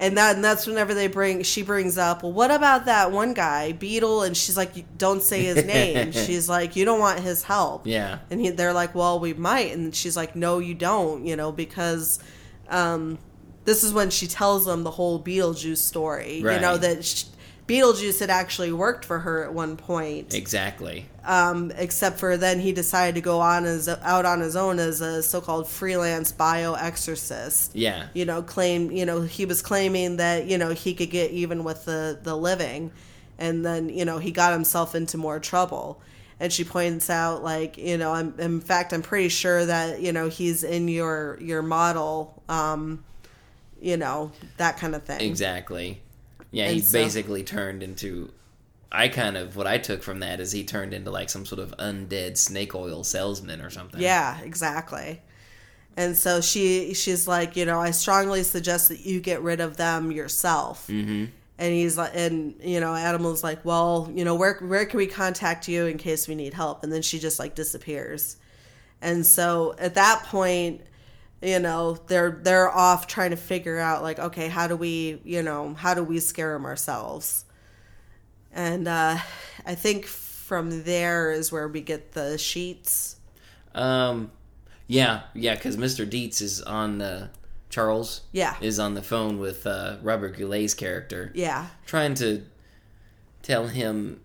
And that and that's whenever they bring she brings up, well, what about that one guy, Beetle? And she's like, don't say his name. she's like, you don't want his help. Yeah. And he, they're like, well, we might. And she's like, no, you don't. You know, because um, this is when she tells them the whole Beetlejuice story. You know that sh Beetlejuice had actually worked for her at one point Exactly. um, except for then he decided to go on as out on his own as a so-called freelance bio exorcist. Yeah. You know, claim you know he was claiming that you know he could get even with the the living, and then you know he got himself into more trouble. And she points out, like you know, I'm, in fact, I'm pretty sure that you know he's in your your model, um, you know, that kind of thing. Exactly. Yeah, And he so- basically turned into. I kind of what I took from that is he turned into like some sort of undead snake oil salesman or something. Yeah, exactly. And so she she's like, you know, I strongly suggest that you get rid of them yourself. Mm-hmm. And he's like, and you know, Adam was like, well, you know, where where can we contact you in case we need help? And then she just like disappears. And so at that point, you know, they're they're off trying to figure out like, okay, how do we, you know, how do we scare them ourselves? And uh, I think from there is where we get the sheets. Um, Yeah, yeah, because Mr. Deetz is on the Charles. Yeah. is on the phone with uh, Robert Goulet's character, Yeah. trying to tell him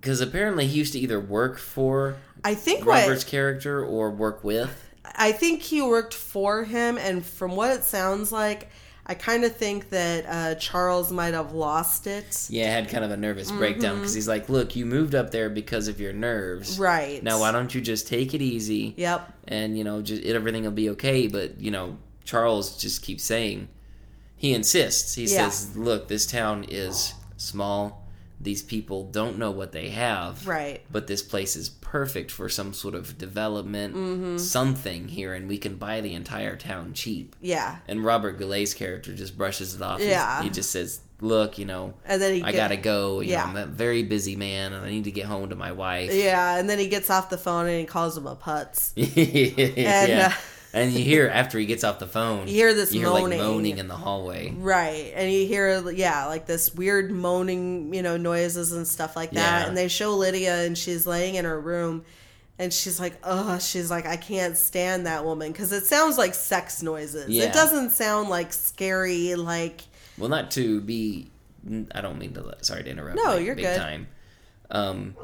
because apparently he used to either work for I think Robert's what character or work with. I think he worked for him, and from what it sounds like, I kind of think that uh, Charles might have lost it. Yeah, had kind of a nervous breakdown because he's like, "Look, you moved up there because of your nerves. Mm-hmm. Right. Now, why don't you just take it easy? Yep. and you know just everything will be okay but you know charles just keeps saying he insists he Yeah. says look this town is small these people don't know what they have Right. but this place is perfect for some sort of development Mm-hmm. something here and we can buy the entire town cheap Yeah. and robert goulet's character just brushes it off He's- Yeah. he just says look you know And then he i get- gotta go you Yeah. know, i'm a very busy man and i need to get home to my wife Yeah, and then he gets off the phone and he calls him a putz. yeah. uh, and you hear after he gets off the phone, You hear this you hear like moaning. moaning in the hallway. Right. And you hear, yeah, like this weird moaning, you know, noises and stuff like that. Yeah. And they show Lydia and she's laying in her room and she's like, oh, she's like, I can't stand that woman because it sounds like sex noises. Yeah. It doesn't sound like scary, like, Well, not to be. I don't mean to. Sorry to interrupt. No, big- you're big good. Time. Um,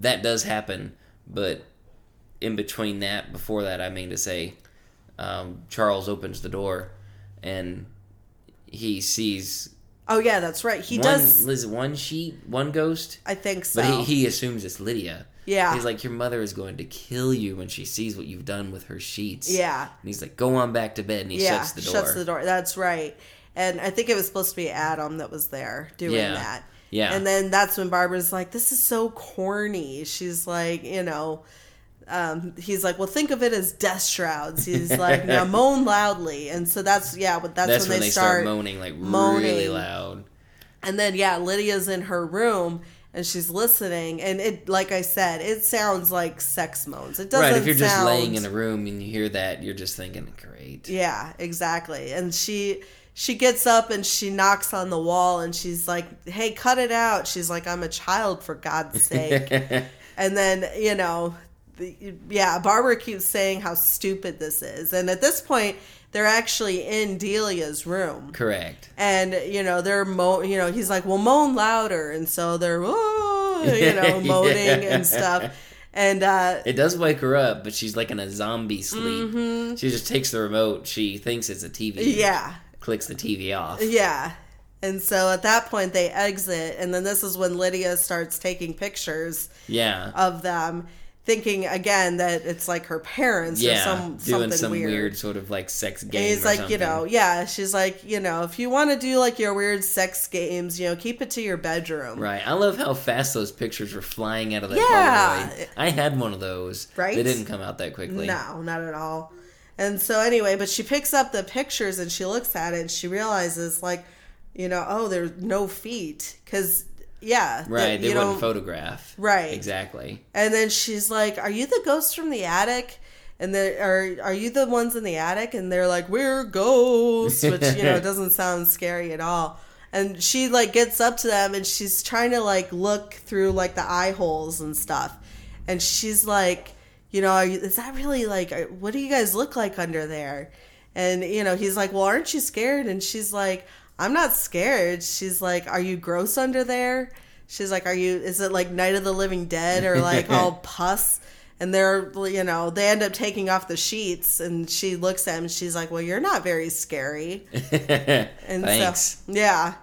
that does happen, but in between that, before that, I mean to say, um, Charles opens the door, and he sees oh, yeah, that's right. He one, does, Liz, one sheet, one ghost, I think so. but he, he assumes it's Lydia. Yeah. He's like, Your mother is going to kill you when she sees what you've done with her sheets. Yeah. And he's like, Go on back to bed. And he yeah, shuts the door. Yeah, shuts the door. That's right. And I think it was supposed to be Adam that was there doing Yeah. that. Yeah. And then that's when Barbara's like, "This is so corny." She's like, you know, um, he's like, "Well, think of it as death shrouds." He's like, "Now moan loudly," and so that's yeah, but that's, That's when, they, start, start. moaning like really loud. and then yeah, Lydia's in her room and she's listening, and it, like I said, it sounds like sex moans. It doesn't. Sound right, if you're just laying in a room and you hear that, you're just thinking, great. Yeah, exactly. And she she gets up and she knocks on the wall and she's like, "Hey, cut it out." She's like, "I'm a child for God's sake." and then, you know, the, yeah, Barbara keeps saying how stupid this is. And at this point, they're actually in Delia's room. Correct. And, you know, they're mo you know, he's like, "Well, moan louder." And so they're "Oh," you know, moaning and stuff. And uh It does wake her up, but she's like in a zombie sleep. She just takes the remote. She thinks it's a TV. Mm-hmm. yeah. Clicks the TV off. Yeah. And so at that point they exit and then this is when Lydia starts taking pictures Yeah. of them thinking again that it's like her parents yeah. or some doing something some weird. weird. sort of like sex game. and he's like, you know, yeah, she's like, you know, if you want to do like your weird sex games, you know, keep it to your bedroom. Right. I love how fast those pictures were flying out of that Yeah. Polaroid. I had one of those. Right? They didn't come out that quickly. No, not at all. And so anyway, but she picks up the pictures and she looks at it and she realizes like, you know, oh, there's no feet because yeah, Right. the- They wouldn't photograph. Right. Exactly. And then she's like, "Are you the ghosts from the attic?" And they are, "Are you the ones in the attic?" And they're like, "We're ghosts," which you know doesn't sound scary at all. And she like gets up to them and she's trying to like look through like the eye holes and stuff. And she's like, "You know, are you, is that really like? Uh, what do you guys look like under there?" And you know, he's like, "Well, aren't you scared?" And she's like, "I'm not scared." She's like, "Are you gross under there?" She's like, "Are you? Is it like Night of the Living Dead or like all pus?" And they're, you know, they end up taking off the sheets, and she looks at him. and She's like, "Well, you're not very scary." And Thanks. so, yeah.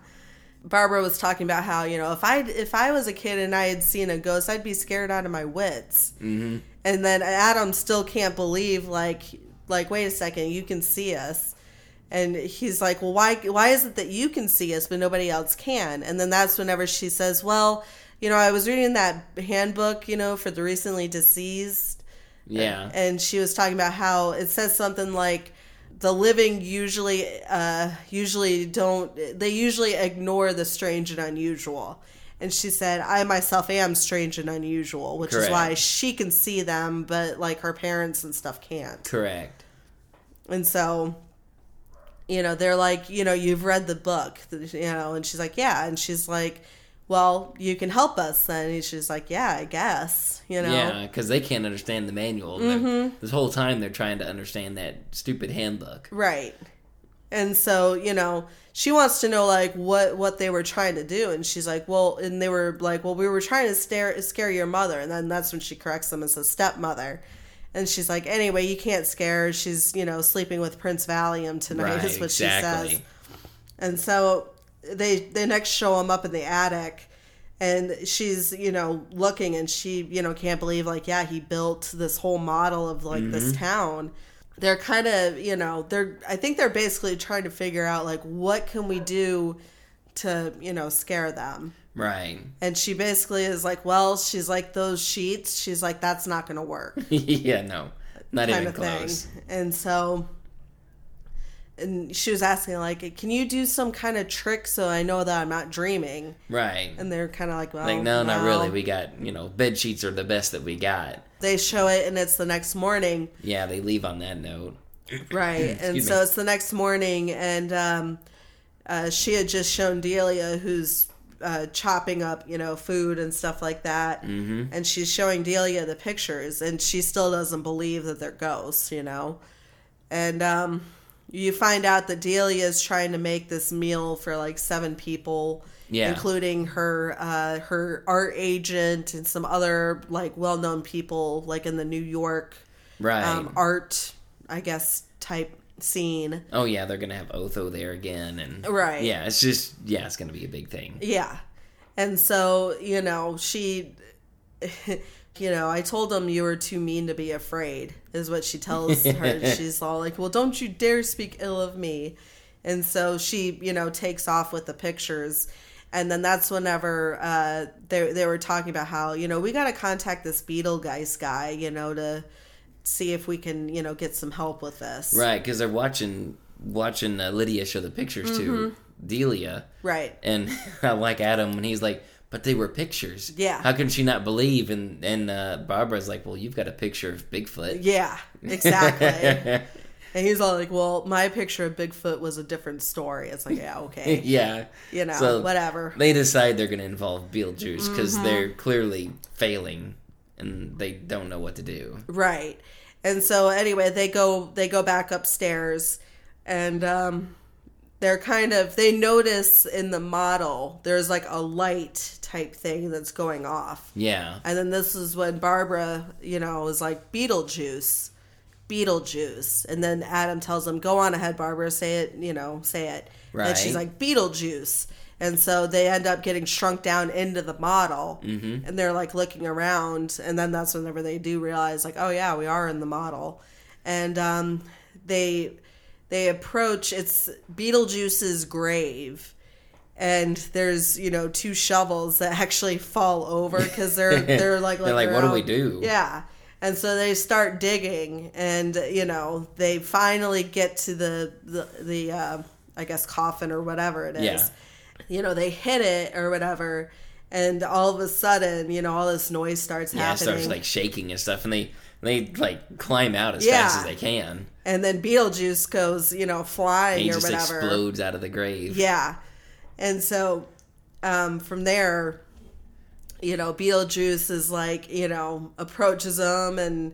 Barbara was talking about how you know if I if I was a kid and I had seen a ghost, I'd be scared out of my wits. Mm-hmm. And then Adam still can't believe like like wait a second, you can see us. And he's like, well, why why is it that you can see us but nobody else can? And then that's whenever she says, well, you know, I was reading that handbook, you know, for the recently deceased, yeah. and she was talking about how it says something like the living usually uh usually don't they usually ignore the strange and unusual and she said i myself am strange and unusual which is why she can see them but like her parents and stuff can't Correct. and so you know they're like you know you've read the book you know and she's like yeah and she's like well, you can help us then. And she's like, yeah, I guess, you know? Yeah, because they can't understand the manual. Mm-hmm. This whole time they're trying to understand that stupid handbook. Right. And so, you know, she wants to know like what what they were trying to do and she's like, "Well, and they were like, "Well, we were trying to scare scare your mother." And then that's when she corrects them as a stepmother. And she's like, "Anyway, you can't scare her. She's, you know, sleeping with Prince Valium tonight." Right, is what she says. And so they they next show him up in the attic and she's you know looking and she you know can't believe like yeah he built this whole model of like this mm-hmm. town they're kind of you know they're i think they're basically trying to figure out like what can we do to you know scare them Right. and she basically is like well she's like those sheets she's like that's not gonna work yeah, no. Not kind even of close. thing and so and she was asking like can you do some kind of trick so i know that i'm not dreaming Right. and they're kind of like well like, no, not really. We got, you know, bed sheets are the best that we got. they show it and it's the next morning Yeah, they leave on that note. right and Excuse so it's the next morning and um, uh, she had just shown delia who's uh, chopping up you know food and stuff like that mm-hmm. and she's showing delia the pictures and she still doesn't believe that they're ghosts you know and um, you find out that delia is trying to make this meal for like seven people Yeah. including her uh, her art agent and some other like well-known people like in the new york Right. um, art, I guess, type scene. oh, yeah, they're to have Otho there again. and Right. Yeah, it's just, yeah, it's to be a big thing. Yeah. And so, you know, she, you know, I told him you were too mean to be afraid, is what she tells her. She's all like, well, don't you dare speak ill of me. And so she, you know, takes off with the pictures. And then that's whenever uh, they, they were talking about how, you know, we got to contact this Beetlegeist guy, you know, to see if we can, you know, get some help with this. Right, because they're watching watching uh, Lydia show the pictures to Mm-hmm. Delia. Right. And I like Adam when he's like, but they were pictures. Yeah. How can she not believe? And and uh, Barbara's like, well, you've got a picture of Bigfoot. Yeah, exactly. and he's all like, "Well, my picture of Bigfoot was a different story." It's like, yeah, okay, yeah. you know, So whatever. They decide they're going to involve Beetlejuice because Mm-hmm. they're clearly failing and they don't know what to do. Right. And so anyway, they go they go back upstairs and um they're kind of they notice in the model there's like a light type thing that's going off. Yeah. And then this is when Barbara, you know, is like Beetlejuice, Beetlejuice, and then Adam tells him, "Go on ahead, Barbara, say it, you know, say it." And she's like Beetlejuice, and so they end up getting shrunk down into the model, mm-hmm. and they're like looking around, and then that's whenever they do realize, like, oh yeah, we are in the model, and um, they they approach it's Beetlejuice's grave and there's you know two shovels that actually fall over because they're they're like They're like, looking "What do we do? Yeah, and so they start digging, and you know they finally get to the the the uh, I guess coffin or whatever it is. Yeah. You know they hit it or whatever, and all of a sudden you know all this noise starts Yeah, happening. starts like shaking and stuff, and they they like climb out as Yeah. fast as they can. and then Beetlejuice goes you know flying He or just whatever. explodes out of the grave. Yeah. And so um, from there, you know, Beetlejuice is like, you know, approaches him and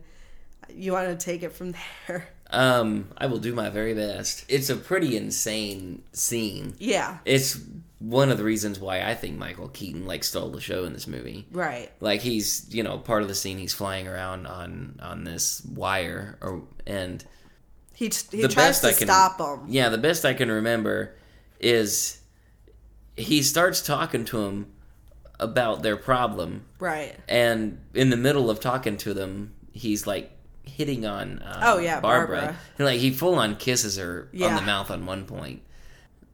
you want to take it from there. Um, I will do my very best. It's a pretty insane scene. Yeah. It's one of the reasons why I think Michael Keaton like stole the show in this movie. Right. Like he's, you know, part of the scene he's flying around on on this wire or and He, he The tries best to I can- stop him. yeah, the best I can remember is he starts talking to him about their problem Right. and in the middle of talking to them, he's like hitting on um, Oh, yeah, Barbara. Barbara. And, like he full on kisses her on the mouth on one point.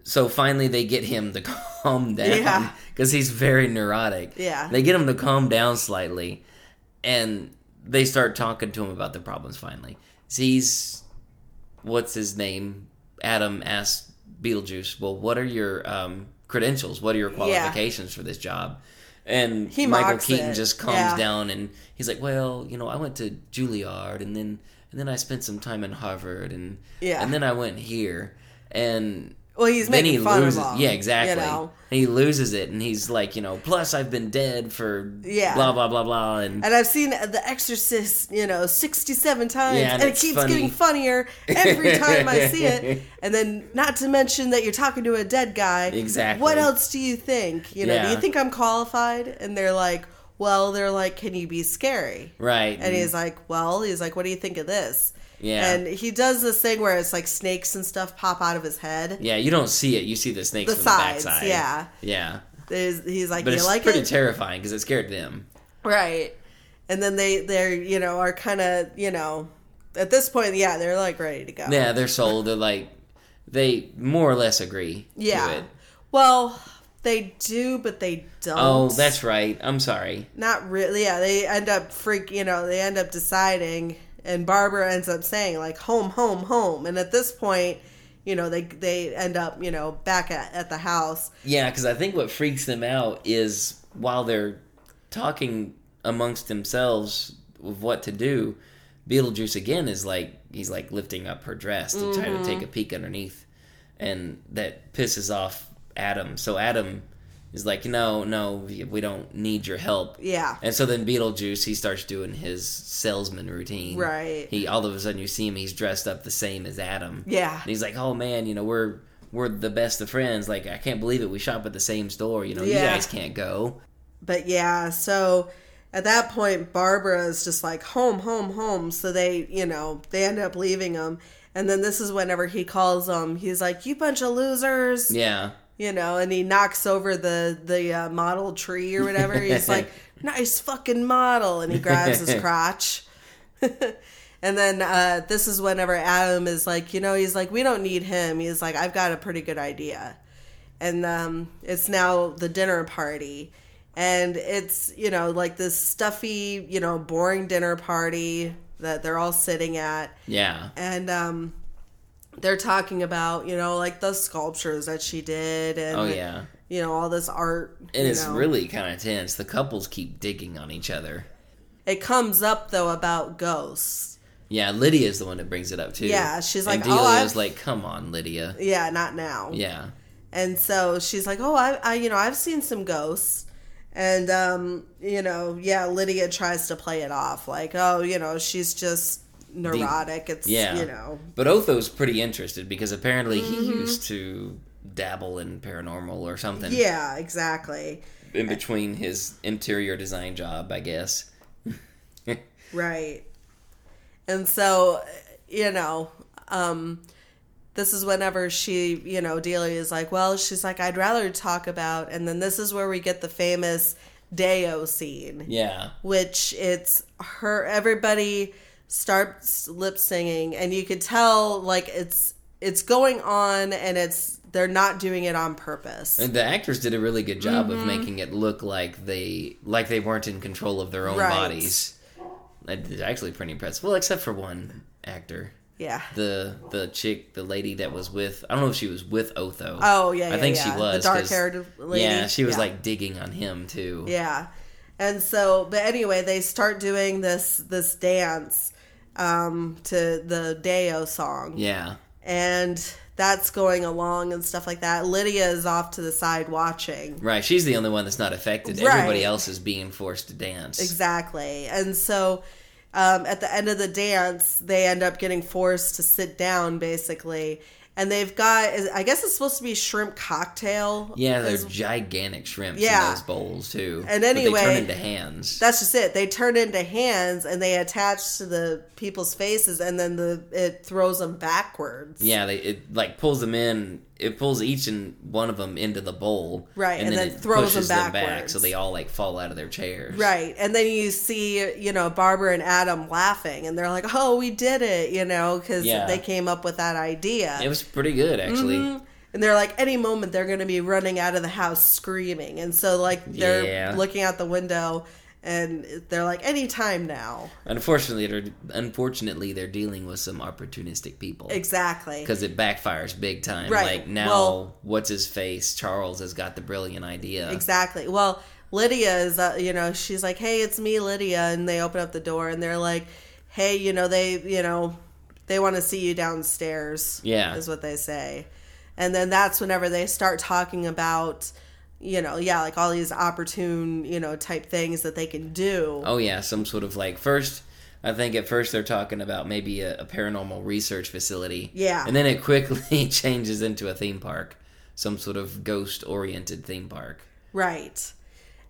So finally, they get him to calm down Yeah. because he's very neurotic. Yeah. they get him to calm down slightly, and they start talking to him about the problems. Finally, he's what's his name? Adam asks Beetlejuice, "Well, what are your um, credentials? What are your qualifications for this job?" And He Michael Keaton it. just calms Yeah. down and he's like, "Well, you know, I went to Juilliard and then and then I spent some time in Harvard and Yeah. and then I went here." And Well, he's then making he fun loses. of him. yeah, exactly. You know? And he loses it, and he's like, you know, plus I've been dead for Yeah. blah blah blah blah, and And I've seen The Exorcist, you know, 67 times, Yeah, and and, it keeps funny. getting funnier every time I see it. And then, not to mention that you're talking to a dead guy. Exactly. What else do you think? You know, do you think I'm qualified? And they're like, well, they're like, can you be scary? right, And mm. he's like, well, he's like, what do you think of this? Yeah. And he does this thing where it's like snakes and stuff pop out of his head. yeah, you don't see it. You see the snakes The from sides, the backside. yeah. yeah. There's, he's like, But it's like pretty it? terrifying because it scared them. Right. And then they they're you know are kind of you know at this point yeah they're like ready to go. Yeah, they're sold. They're like, they more or less agree Yeah. to it. Well, they do, but they don't. Oh, that's right. I'm sorry. not really. Yeah, they end up freak. You know, they end up deciding, and Barbara ends up saying like home, home, home. And at this point, you know, they they end up you know back at, at the house. Yeah, because I think what freaks them out is while they're talking amongst themselves of what to do, Beetlejuice again is like he's like lifting up her dress to try to take mm-hmm. a peek underneath, and that pisses off Adam. So Adam is like, no, no, we we don't need your help. Yeah. And so then Beetlejuice he starts doing his salesman routine. Right. He all of a sudden you see him he's dressed up the same as Adam. Yeah. And he's like, "Oh man, you know we're we're the best of friends. Like I can't believe it. We shop at the same store. You know, you guys can't go." But yeah, so at that point, Barbara is just like home, home, home. So they, you know, they end up leaving him. And then this is whenever he calls them. He's like, "You bunch of losers," Yeah. You know, and he knocks over the the uh, model tree or whatever. He's like, "Nice fucking model," and he grabs his crotch. and then uh, this is whenever Adam is like, you know, he's like, "We don't need him." He's like, "I've got a pretty good idea," and um, it's now the dinner party. And it's, you know, like this stuffy, you know, boring dinner party that they're all sitting at Yeah. and um they're talking about you know like the sculptures that she did and Oh yeah. you know all this art And it's know. really kind of tense. The couples keep digging on each other. it comes up though about ghosts Yeah, Lydia's the one that brings it up too. Yeah, she's like, "Oh, Delia's I've- like, "Come on, Lydia." yeah not now Yeah. and so she's like oh I, I you know i've seen some ghosts and um you know yeah lydia tries to play it off like oh you know she's just neurotic it's Yeah. you know But Otho's pretty interested because apparently he Mm-hmm. used to dabble in paranormal or something. yeah exactly In between his interior design job, I guess. Right. And so, you know, um, this is whenever she, you know, Delia is like, well, she's like, I'd rather talk about, and then this is where we get the famous Day-O scene, Yeah. which it's her, everybody starts lip singing, and you could tell, like, it's, it's going on, and it's, they're not doing it on purpose. And the actors did a really good job Mm-hmm. of making it look like they like they weren't in control of their own Right. bodies. It's actually pretty impressive. Well, except for one actor, yeah. the the chick, the lady that was with. I don't know if she was with Otho. Oh, yeah, I yeah, think yeah. she was. The 'cause- dark-haired lady? Yeah, she was Yeah. like digging on him too. Yeah. And so but anyway, they start doing this this dance um to the Day-O song. Yeah. And that's going along and stuff like that. Lydia is off to the side watching. Right. She's the only one that's not affected. Right. Everybody else is being forced to dance. Exactly. And so um, at the end of the dance, they end up getting forced to sit down basically. And they've got, I guess it's supposed to be shrimp cocktail. Yeah, they're gigantic shrimps Yeah. in those bowls too. And But anyway- they turn into hands. That's just it. They turn into hands and they attach to the people's faces, and then the it throws them backwards. Yeah, they it like pulls them in. It pulls each and one of them into the bowl, Right, and then throws them back, so they all like fall out of their chairs. Right. And then you see, you know, Barbara and Adam laughing, and they're like, "Oh, we did it," you know, because Yeah. they came up with that idea. It was pretty good actually. Mm-hmm. and they're like, any moment they're going to be running out of the house screaming, and so like they're Yeah. looking out the window, and they're like, any time now. Unfortunately, they're unfortunately they're dealing with some opportunistic people Exactly. because it backfires big time. Right. Like now, Well- what's his face? Charles has got the brilliant idea. Exactly. Well, Lydia is, uh, you know, she's like, "Hey, it's me, Lydia," and they open up the door and they're like, "Hey, you know, they, you know, they want to see you downstairs." Yeah. is what they say. And then that's whenever they start talking about, you know, yeah, like all these opportune, you know, type things that they can do. Oh yeah, some sort of like first. I think at first they're talking about maybe a, a paranormal research facility. Yeah. And then it quickly changes into a theme park, some sort of ghost-oriented theme park. Right.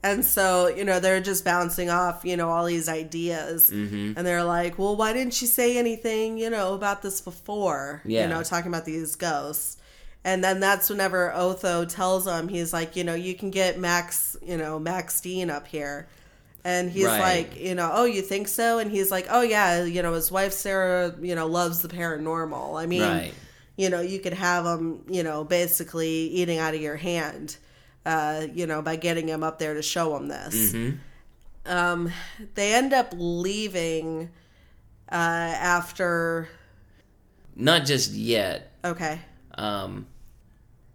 And so, you know, they're just bouncing off, you know, all these ideas. Mm-hmm. And they're like, well, why didn't you say anything, you know, about this before? Yeah. You know, talking about these ghosts. And then that's whenever Otho tells them, he's like, you know, you can get Max, you know, Max Dean up here. And he's Right. like, you know, oh, you think so? And he's like, oh, yeah, you know, his wife Sarah, you know, loves the paranormal. I mean, Right. you know, you could have him, you know, basically eating out of your hand, uh, you know, by getting him up there to show him this. Mhm. Um, they end up leaving uh, after. Not just yet. Okay, Um,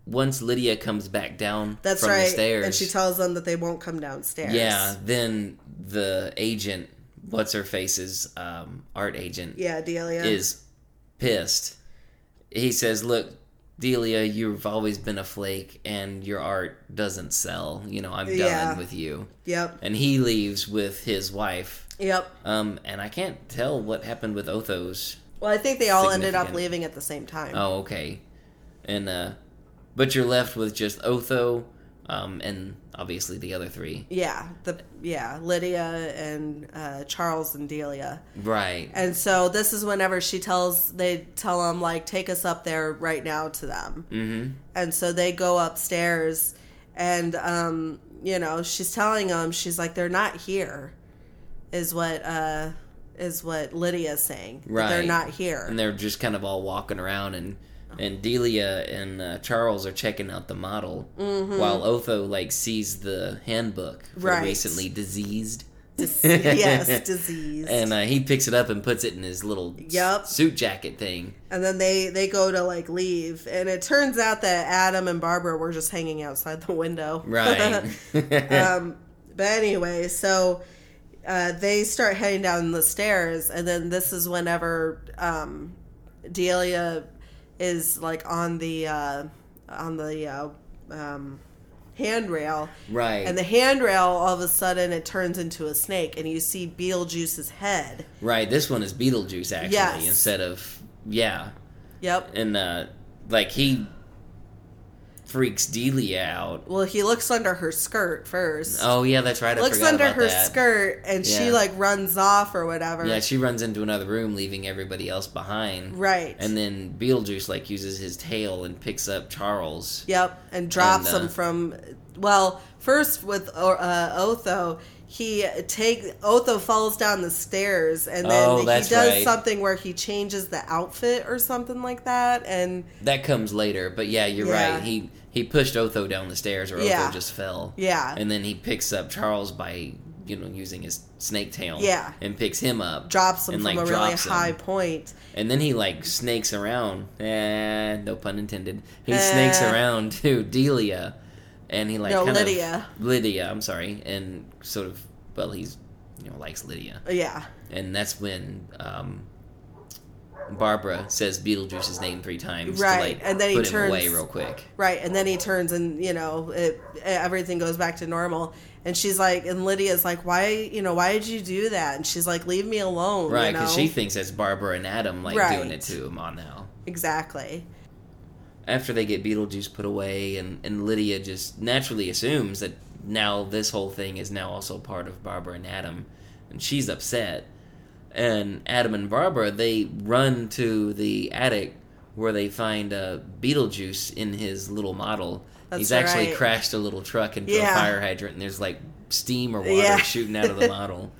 once Lydia comes back down that's from right. the stairs, And she tells them that they won't come downstairs. yeah, then the agent, what's her face's um, art agent, Yeah, Delia. is pissed. He says, "Look, Delia, you've always been a flake, and your art doesn't sell. You know, I'm Yeah. done with you." Yep. And he leaves with his wife. Yep. Um, and I can't tell what happened with Otho's. Well, I think they all ended up leaving at the same time. Oh, okay. And uh, but you're left with just Otho, um, and obviously the other three. Yeah, the yeah Lydia and uh, Charles and Delia. Right. And so this is whenever she tells they tell them like take us up there right now to them. Mm-hmm. And so they go upstairs and um you know, she's telling them she's like they're not here is what uh is what Lydia's saying. Right. They're not here. And they're just kind of all walking around, and and Delia and uh, Charles are checking out the model, while Otho like sees the handbook for Mm-hmm. Right. recently diseased. Dis- yes, disease. And uh, he picks it up and puts it in his little s- suit jacket thing. and then they they go to like leave and it turns out that Adam and Barbara were just hanging outside the window. Right. um, but anyway, so uh, they start heading down the stairs, and then this is whenever um, Delia is like on the uh, on the uh, um, handrail, right. and the handrail all of a sudden it turns into a snake, and you see Beetlejuice's head. right. This one is Beetlejuice actually Yes. instead of yeah. Yep. And uh, like he freaks Delia out. Well, he looks under her skirt first. Oh yeah, that's right. I looks under her that. skirt, and she like runs off or whatever. Yeah, she runs into another room, leaving everybody else behind. right. And then Beetlejuice like uses his tail and picks up Charles. Yep, and drops And, uh, him from. Well, first with uh, Otho, he take Otho falls down the stairs, and then Oh, he does right. something where he changes the outfit or something like that, and That comes later, but yeah, you're Yeah. right. He he pushed Otho down the stairs, or Yeah. Otho just fell. yeah, And then he picks up Charles by you know using his snake tail. Yeah. And picks him up. drops him and, from like, a really high point. And then he like snakes around. Eh, no pun intended. He Eh. snakes around to Delia, and he like No, kind of- Lydia. Lydia, I'm sorry, and sort of well, he's you know likes Lydia, Yeah, and that's when um, Barbara says Beetlejuice's name three times Right, to like and then he put him away real quick. right. And then he turns, and you know, it, everything goes back to normal. And she's like, and Lydia's like, why, you know, why did you do that? And she's like, leave me alone. Right, you know? because she thinks it's Barbara and Adam like Right. doing it to him on now. exactly. after they get Beetlejuice put away, and, and Lydia just naturally assumes that now this whole thing is now also part of Barbara and Adam, and she's upset. And Adam and Barbara they run to the attic where they find uh, Beetlejuice in his little model. That's He's actually right. crashed a little truck into Yeah. a fire hydrant, and there's like steam or water Yeah. shooting out of the model.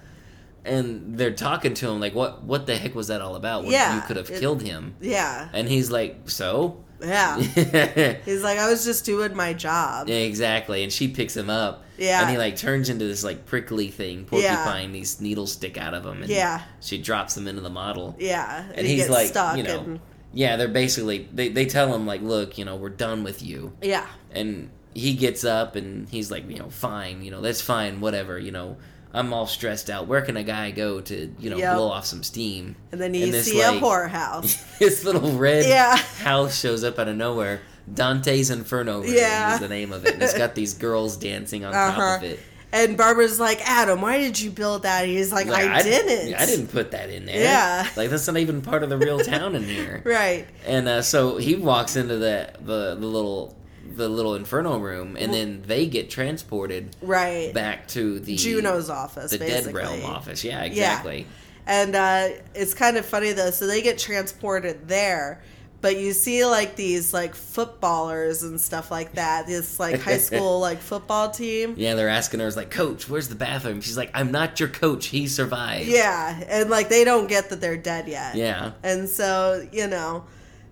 And they're talking to him like, "What? What the heck was that all about? What, Yeah, you could have it- killed him." Yeah, And he's like, "So." yeah. yeah, He's like, I was just doing my job. exactly. And she picks him up. Yeah. And he like turns into this like prickly thing, porcupine. These needles stick out of him. And Yeah. She drops him into the model. Yeah, And he he's like, stuck you know, and yeah. They're basically they they tell him like, look, you know, we're done with you. yeah, And he gets up and he's like, you know, fine, you know, that's fine, whatever, you know. I'm all stressed out. Where can a guy go to, you know, Yep. blow off some steam? and then you this, see like, a whorehouse. this little red Yeah. house shows up out of nowhere. Dante's Inferno Room Yeah. is the name of it. And it's got these girls dancing on Uh-huh. top of it. And Barbara's like, Adam, why did you build that? And he's like, Like, I, didn't. I didn't put that in there. Yeah. Like that's not even part of the real town in here. Right. And uh, so he walks into the, the the little the little inferno room, and then they get transported Right. back to the Juno's office, the basically. dead realm office. Yeah, exactly. And uh, it's kind of funny though. So they get transported there, but you see like these like footballers and stuff like that. This like high school like football team. Yeah, they're asking her, like, Coach, where's the bathroom? She's like, I'm not your coach. He survived. Yeah, and like they don't get that they're dead yet. Yeah. And so you know,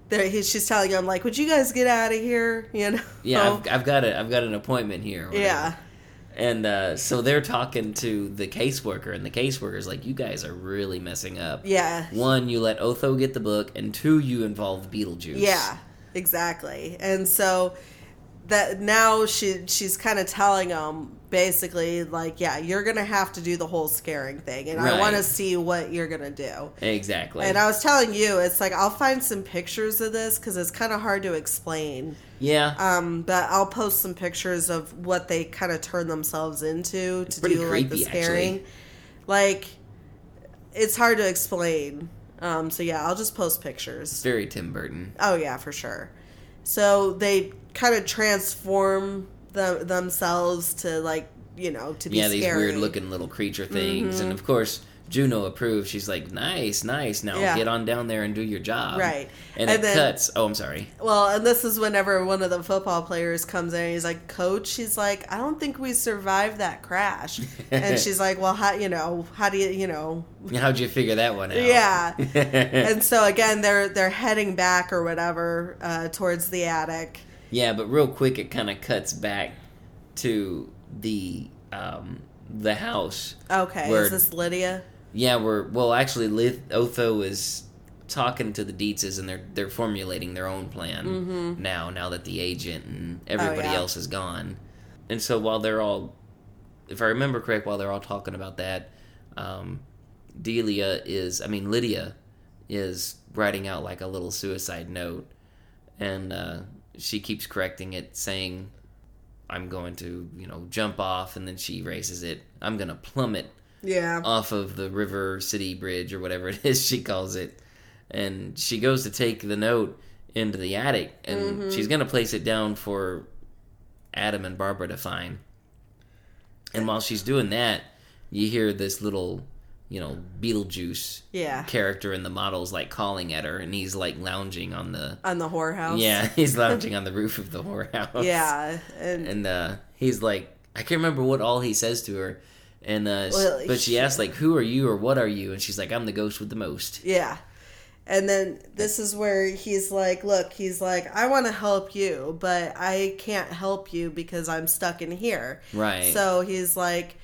he, she's telling him like, "Would you guys get out of here?" You know. Yeah, I've, I've got a, I've got an appointment here. yeah. And uh, so they're talking to the caseworker, and the caseworker's like, "You guys are really messing up. Yeah. One, you let Otho get the book, and two, you involve Beetlejuice. Yeah, exactly. And so that now she she's kind of telling them basically like, yeah, you're gonna have to do the whole scaring thing, and I want to see what you're gonna do. exactly. And I was telling you, it's like I'll find some pictures of this because it's kind of hard to explain. yeah, Um, but I'll post some pictures of what they kind of turn themselves into to pretty do like the scaring. actually. Like, it's hard to explain. Um, so yeah, I'll just post pictures. it's very Tim Burton. Oh yeah, for sure. So they kind of transform the, themselves to like you know to be Yeah, these scary. weird looking little creature things, and mm-hmm. of course. Juno approves. She's like, "Nice, nice. Now Yeah. get on down there and do your job." Right. And, And it then- cuts. Oh, I'm sorry. Well, and this is whenever one of the football players comes in. and He's like, "Coach," he's like, "I don't think we survived that crash." and she's like, "Well, how you know? How do you you know?" How'd you figure that one out? Yeah. and so again, they're they're heading back or whatever uh, towards the attic. Yeah, but real quick, it kind of cuts back to the um, the house. Okay, Where- is this Lydia? Yeah, we're well. Actually, Lith- Otho is talking to the Deetzes, and they're they're formulating their own plan now. Now that the agent and everybody Mm-hmm. Oh, yeah. else is gone, and so while they're all, if I remember correct, while they're all talking about that, um, Delia is, I mean Lydia, is writing out like a little suicide note, and uh, she keeps correcting it, saying, "I'm going to, you know, jump off," and then she erases it. I'm gonna plummet Yeah. off of the River City Bridge or whatever it is she calls it. And she goes to take the note into the attic and Mm-hmm. she's going to place it down for Adam and Barbara to find. And while she's doing that, you hear this little, you know, Beetlejuice Yeah. character in the models like calling at her and he's like lounging on the On the whorehouse. Yeah, he's lounging on the roof of the whorehouse. Yeah. And And uh, he's like, I can't remember what all he says to her. And uh, Well, but she he- asks like, "Who are you or what are you?" And she's like, "I'm the ghost with the most." Yeah. And then this is where he's like, look, he's like, I want to help you, but I can't help you because I'm stuck in here. Right. So he's like,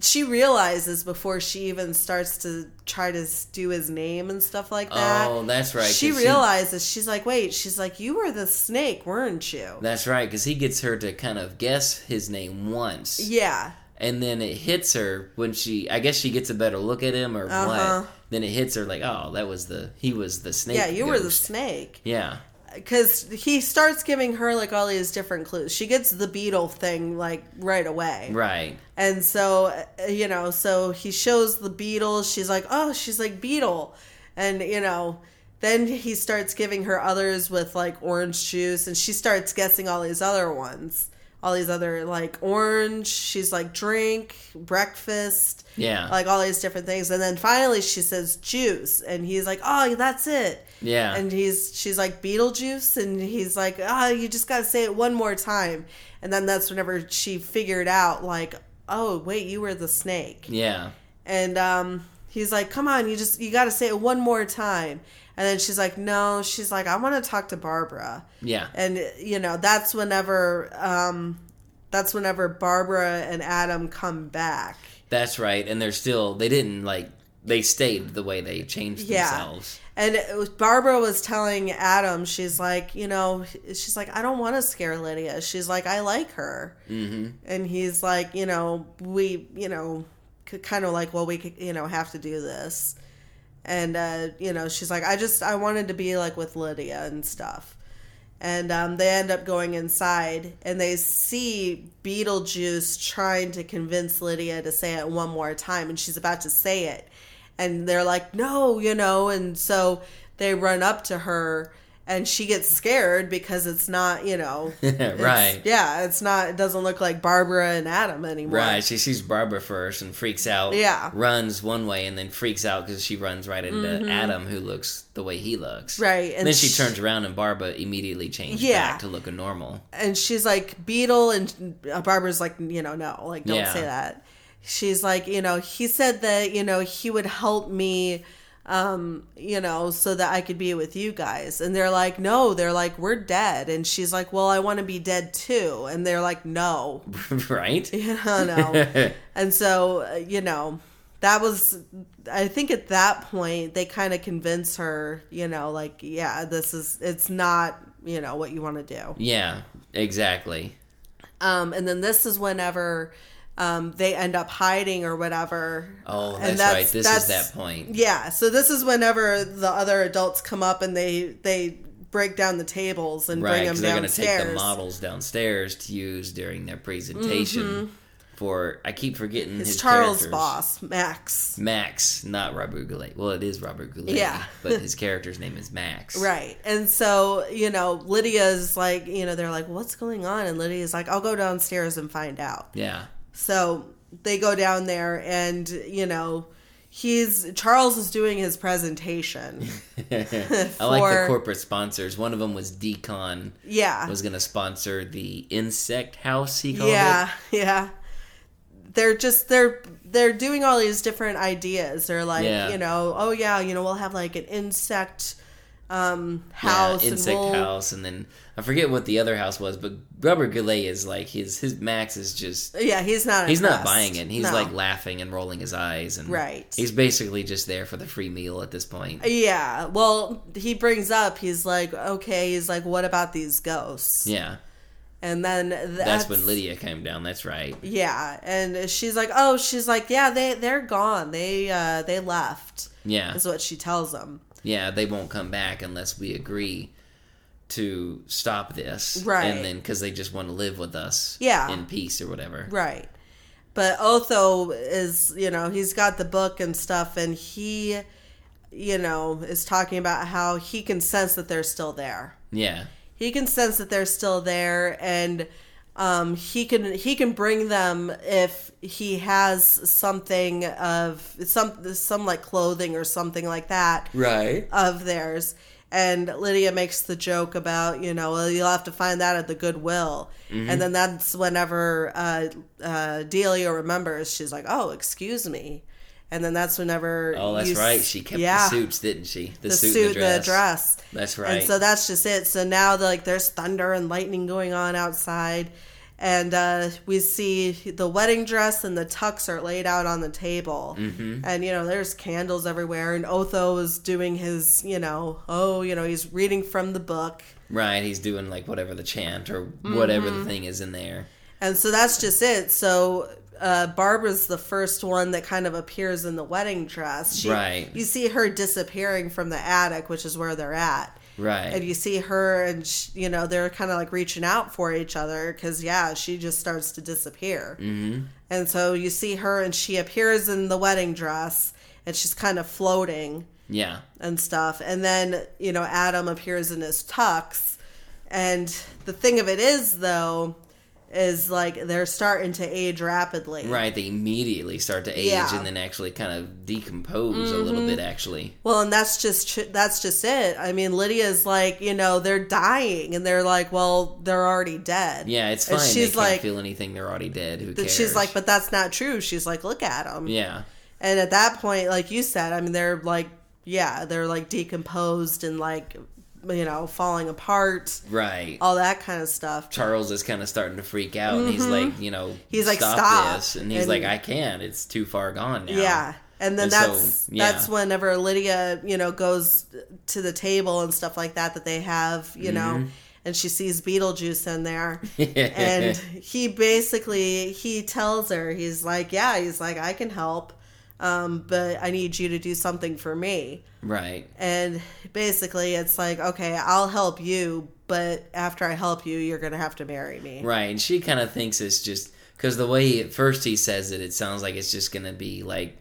she realizes before she even starts to try to do his name and stuff like that. Oh, that's right. She he- realizes, she's like, wait, she's like, you were the snake, weren't you? That's right, because he gets her to kind of guess his name once, yeah. And then it hits her when she. I guess she gets a better look at him or Uh-huh. what. Then it hits her like, "Oh, that was the he was the snake." Yeah, you were the snake. Yeah, because he starts giving her like all these different clues. She gets the beetle thing like right away, right. and so uh, you know, so he shows the beetle. She's like, oh, she's like beetle, and you know, then he starts giving her others with like orange juice, and she starts guessing all these other ones, all these other like orange. She's like drink, breakfast, Yeah, like all these different things, and then finally she says juice, and he's like, oh, that's it. yeah, And he's she's like Beetlejuice, and he's like, ah, you just gotta say it one more time. And then that's whenever she figured out, like, oh wait, you were the snake. yeah. And um, he's like, come on, you just you gotta say it one more time. And then she's like, no, she's like, I want to talk to Barbara. Yeah. And you know, that's whenever um, that's whenever Barbara and Adam come back. That's right. And they're still they didn't like they stayed the way they changed Yeah. themselves. And was, Barbara was telling Adam, she's like, you know, she's like, I don't want to scare Lydia. She's like, I like her. hmm And he's like, you know, we, you know, kind of like, well, we, you know, have to do this. And, uh, you know, she's like, I just, I wanted to be like with Lydia and stuff. And um, they end up going inside and they see Beetlejuice trying to convince Lydia to say it one more time. And she's about to say it. And they're like, no, you know. And so they run up to her and she gets scared because it's not, you know, it's- Right. Yeah, it's not. It doesn't look like Barbara and Adam anymore. Right, she sees Barbara first and freaks out. Yeah. Mm-hmm. runs one way and then freaks out because she runs right into Adam, who looks the way he looks. Right, and, and then she sh- turns around and Barbara immediately changes Yeah. back to looking normal. and she's like Beetle, and uh, Barbara's like, you know, no, like don't Yeah. say that. She's like, you know, he said that you know he would help me, um, you know, so that I could be with you guys. And they're like, no, they're like, we're dead. And she's like, well, I want to be dead too. And they're like, no, right? you know, no. and so uh, you know, that was. I think at that point they kind of convince her, you know, like, yeah, this is it's not, you know, what you want to do. yeah, exactly. Um, and then this is whenever um, they end up hiding or whatever. Oh, And that's, right. This that's- is that point. Yeah. So this is whenever the other adults come up and they they break down the tables and Right, bring them they're going to take the models downstairs to use during their presentation for. I keep forgetting his Mm-hmm. Charles' characters. boss, Max. Max, not Robert Goulet. Well, it is Robert Goulet. Yeah. but his character's name is Max. Right. And so, you know, Lydia's like, you know, they're like, what's going on? And Lydia's like, I'll go downstairs and find out. Yeah. So they go down there and, you know, he's Charles is doing his presentation. I like the corporate sponsors. One of them was Decon. Yeah. Was going to sponsor the insect house. He called it. yeah, yeah. They're just they're they're doing all these different ideas. They're like, Yeah. you know, oh yeah, you know, we'll have like an insect um house yeah, insect we'll house, and then I forget what the other house was, but Robert Goulet is like his his Max is just Yeah, he's not he's not buying it. He's No. like laughing and rolling his eyes, and Right. He's basically just there for the free meal at this point. Yeah. Well, he brings up he's like, okay, he's like, what about these ghosts? Yeah, And then that's, that's when Lydia came down. That's right. Yeah, and she's like, oh, she's like, yeah, they they're gone. They uh they left. Yeah, Is what she tells them. Yeah. They won't come back unless we agree to stop this, Right. And then because they just want to live with us, Yeah. in peace or whatever. Right. But Otho is, you know, he's got the book and stuff, and he, you know, is talking about how he can sense that they're still there. Yeah, He can sense that they're still there, and um, he can he can bring them if he has something of some some like clothing or something like that right. of theirs. And Lydia makes the joke about, you know, well, you'll have to find that at the Goodwill. Mm-hmm. And then that's whenever uh, uh, Delia remembers, she's like, oh, excuse me. And then that's whenever. Oh, that's right. She kept yeah, the suits, didn't she? The, suit, and the dress. That's right. And so that's just it. So now, like, there's thunder and lightning going on outside. And uh, we see the wedding dress and the tux are laid out on the table. Mm-hmm. And, you know, there's candles everywhere. And Otho is doing his, you know, oh, you know, he's reading from the book. right. He's doing like whatever the chant or whatever Mm-hmm. the thing is in there. And so that's just it. So uh, Barbara's the first one that kind of appears in the wedding dress. She, Right. You see her disappearing from the attic, which is where they're at. Right. and you see her and sh you know they're kind of like reaching out for each other because yeah she just starts to disappear mm-hmm. and so you see her and she appears in the wedding dress and she's kind of floating yeah. and stuff and then you know adam appears in his tux and the thing of it is though is like they're starting to age rapidly Right. They immediately start to age Yeah. Mm-hmm. and then actually kind of decompose a little bit. Actually. Well, and that's just that's just it. I mean, Lydia's like, you know, they're dying, and they're like, well, they're already dead. Yeah, it's And fine. she's they can't like, feel anything. They're already dead. Who cares? she's like, but that's not true. She's like, look at them. yeah. And at that point, like you said, I mean, they're like, yeah, they're like decomposed and like, you know, falling apart, Right. all that kind of stuff. Charles is kind of starting to freak out, and he's like, you know, Mm-hmm. He's like, stop, "Stop." this, and he's And- like, I can't. It's too far gone now. Yeah. And then And so, that's yeah. that's whenever Lydia, you know, goes to the table and stuff like that that they have, you know, Mm-hmm. and she sees Beetlejuice in there. and he basically he tells her, he's like, Yeah, he's like, I can help. Um, but I need you to do something for me. right. And basically it's like, okay, I'll help you, but after I help you, you're gonna have to marry me. Right, and she kind of thinks it's just because the way at first he says it, it sounds like it's just gonna be like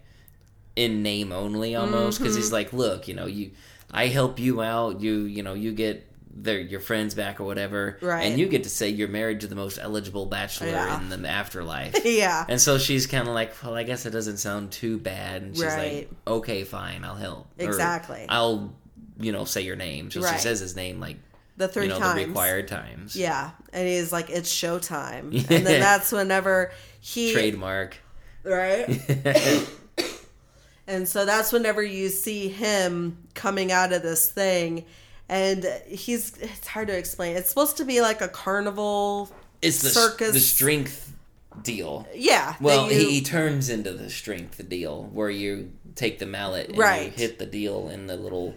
in name only almost. Because Mm-hmm. he's like, look, you know, you, I help you out, you, you know, you get their your friends back or whatever, Right. And you get to say you're married to the most eligible bachelor Yeah. in the afterlife. Yeah. And so she's kind of like, well, I guess it doesn't sound too bad. And she's Right. like, okay, fine, I'll help. Or, Exactly. I'll, you know, say your name. So she says his name like, The three you know, times. the required times. Yeah, and he's like, "It's showtime," Yeah. and then that's whenever he Trademark. right, and so that's whenever you see him coming out of this thing, and he's it's hard to explain. It's supposed to be like a carnival. it's the circus. the strength deal. Yeah. Well, you- he, turns into the strength deal where you take the mallet and Right. you hit the deal and the little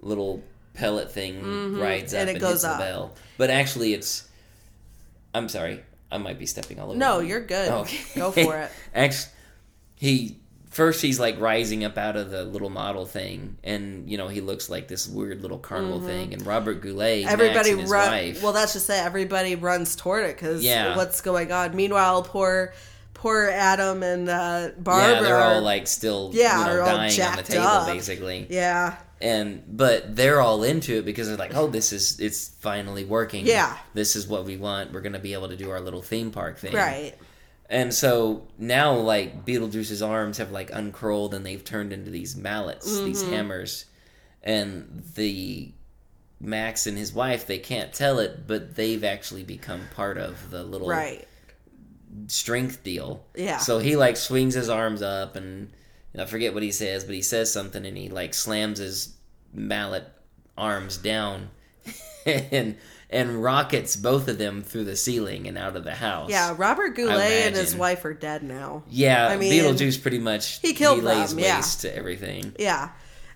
little pellet thing rides up Mm-hmm. and and, it goes hits up. the bell. But actually, it's. I'm sorry, I might be stepping all over. no, you. you're good. Oh, Okay. Go for it. Actually, he first he's like rising up out of the little model thing, and you know he looks like this weird little carnival thing. And Robert Goulet, Max Mm-hmm. Everybody his run. Well, that's just it. Everybody runs toward it because Yeah. what's going on? Meanwhile, poor, poor Adam and uh, Barbara. yeah, they're all like still Yeah, you know, dying on the table up. basically. yeah, and but they're all into it because they're like oh this is it's finally working Yeah. this is what we want we're gonna be able to do our little theme park thing right. And so now like beetlejuice's arms have like uncurled and they've turned into these mallets these Mm-hmm. hammers and the max and his wife they can't tell it but they've actually become part of the little Right. strength deal. Yeah. So he like swings his arms up and I forget what he says, but he says something and he like slams his mallet arms down and and rockets both of them through the ceiling and out of the house. Yeah, Robert Goulet and his wife are dead now. Yeah, I mean, Beetlejuice pretty much he killed lays them, yeah. waste to everything. Yeah.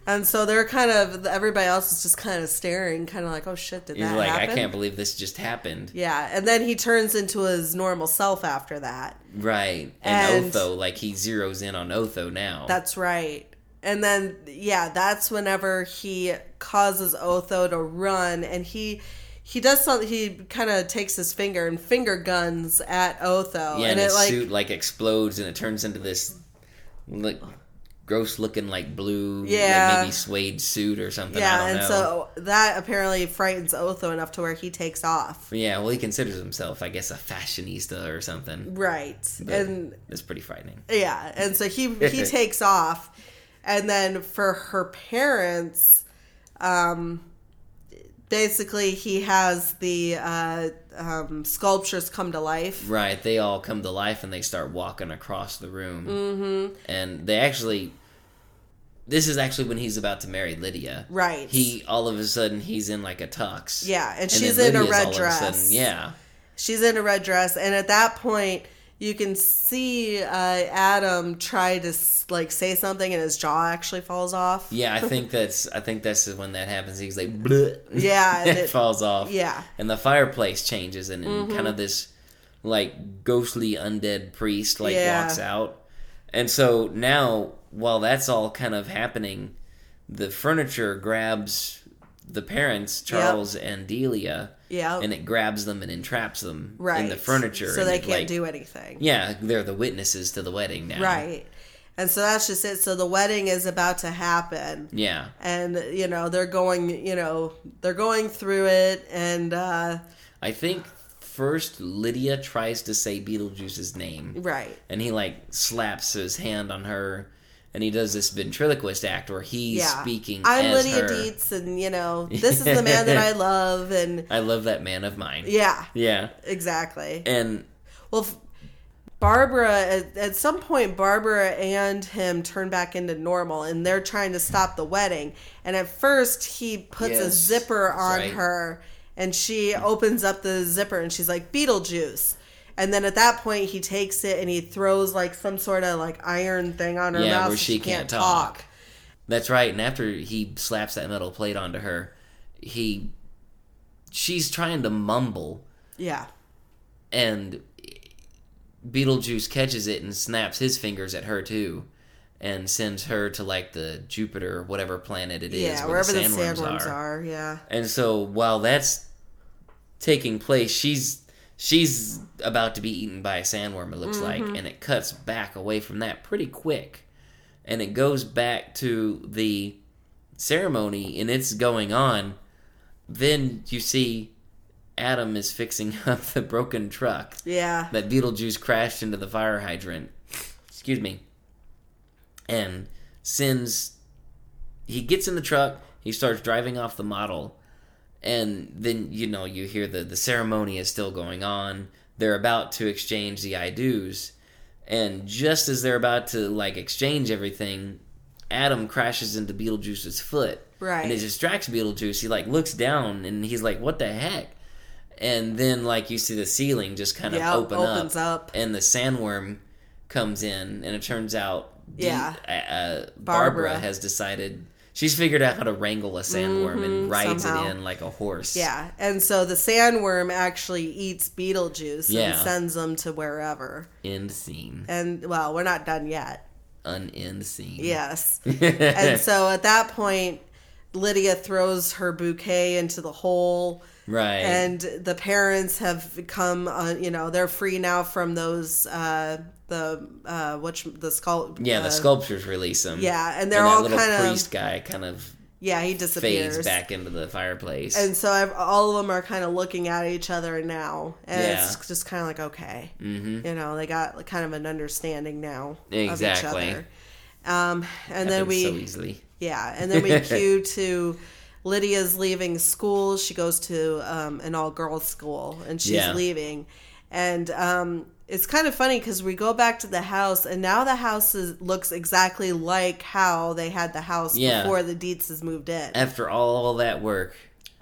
And so they're kind of everybody else is just kind of staring, kind of like, "Oh shit, did He's that like, happen?" I can't believe this just happened. Yeah, and then he turns into his normal self after that. Right. And, And- Otho, like he zeroes in on Otho now. That's right. And then yeah, that's whenever he causes Otho to run and he he does something he kind of takes his finger and finger guns at Otho yeah, and, and, it his like suit like explodes and it turns into this like gross looking like blue Yeah. like maybe suede suit or something. I yeah, and know. so that apparently frightens Otho enough to where he takes off. yeah, well he considers himself, I guess, a fashionista or something. Right. But and it's pretty frightening. Yeah, and so he he takes off, and then for her parents, um, basically he has the uh, um, sculptures come to life. Right, they all come to life and they start walking across the room. Mm-hmm. And they actually this is actually when he's about to marry Lydia. Right. He all of a sudden he's in like a tux. Yeah, and then she's in a red all of dress. yeah. She's in a red dress, and at that point. You can see uh, Adam try to like say something, and his jaw actually falls off. Yeah, I think that's I think that's when that happens. He's like, Bleh. Yeah, and it it- falls off. yeah. Mm-hmm. and the fireplace changes, and, and kind of this like ghostly undead priest like Yeah. walks out, and so now while that's all kind of happening, the furniture grabs the parents, Charles and Delia, Yeah, and it grabs them and entraps them right. in the furniture, so they it, can't like- do anything. Yeah, they're the witnesses to the wedding now. Right. And so that's just it. So the wedding is about to happen. Yeah. And, you know, they're going, you know, they're going through it. And, uh, I think first Lydia tries to say Beetlejuice's name. right. and he like slaps his hand on her and he does this ventriloquist act where he's Yeah. speaking I'm Lydia her. Deetz, and, you know, this is the man that I love. And, I love that man of mine. yeah, Yeah. exactly. And Well, Barbara, at, at some point, Barbara and him turn back into normal, and they're trying to stop the wedding. And at first, he puts a zipper on right. her, and she opens up the zipper, and she's like, Beetlejuice. And then at that point, he takes it and he throws like some sort of like iron thing on her Yeah, mouth where so she can't talk. that's right. And after he slaps that metal plate onto her, he she's trying to mumble Yeah. and Beetlejuice catches it and snaps his fingers at her too. And sends her to like the Jupiter, whatever planet it is, Yeah, where wherever the sandworms, sandworms are. Yeah. And so while that's taking place. She's she's about to be eaten by a sandworm. It looks Mm-hmm. like, and it cuts back away from that pretty quick, and it goes back to the ceremony, and it's going on. Then you see Adam is fixing up the broken truck Yeah. that Beetlejuice crashed into the fire hydrant. Excuse me. And sends. He gets in the truck. He starts driving off the model, and then you know you hear the the ceremony is still going on. They're about to exchange the I do's, and just as they're about to like exchange everything, Adam crashes into Beetlejuice's foot. Right. And it distracts Beetlejuice. He like looks down and he's like, "What the heck?" And then like you see the ceiling just kind of Yeah, open opens up, up. and the sandworm comes in, and it turns out, Yeah. uh, uh, Barbara. Barbara. has decided she's figured out how to wrangle a sandworm and rides Mm-hmm, somehow. it in like a horse. Yeah. And so the sandworm actually eats Beetlejuice Yeah. and sends them to wherever. End scene. And well, we're not done yet. Unend scene. Yes. and so at that point, Lydia throws her bouquet into the hole. Right. and the parents have come uh, you know they're free now from those uh the uh which the skull yeah, the uh, sculptures release them. yeah and they're and all kind of priest guy kind of yeah he disappears fades back into the fireplace. and so I've, all of them are kind of looking at each other now and Yeah. it's just kind of like okay mm-hmm. you know they got kind of an understanding now Exactly. of each other um and then we so easily. Yeah, and then we cue to Lydia's leaving school. She goes to um, an all girls school and she's Yeah. leaving. And um, it's kind of funny because we go back to the house, and now the house is, looks exactly like how they had the house Yeah. before the Deetzes moved in. After all that work,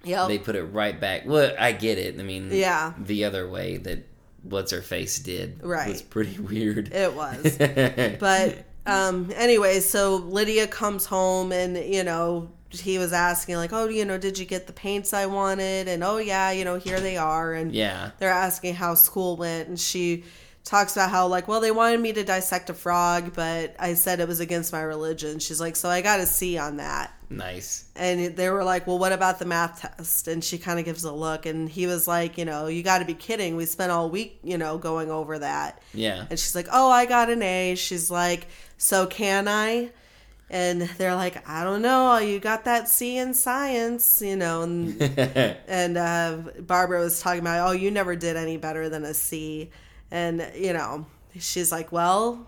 Yep. they put it right back. Well, I get it. I mean, Yeah. the other way that what's her face did Right. was pretty weird. It was. but um anyway so lydia comes home and you know he was asking like oh you know did you get the paints i wanted? And oh yeah you know here they are. And yeah, they're asking how school went and she talks about how like well they wanted me to dissect a frog but i said it was against my religion. She's like so i got a c on that. Nice. and they were like well what about the math test? And she kind of gives a look and he was like you know you got to be kidding. We spent all week you know going over that. Yeah, and she's like, "Oh, I got an A." She's like, "So can I?" And they're like, "I don't know. You got that C in science, you know." And and uh, Barbara was talking about, "Oh, you never did any better than a C, and you know, she's like, "Well,"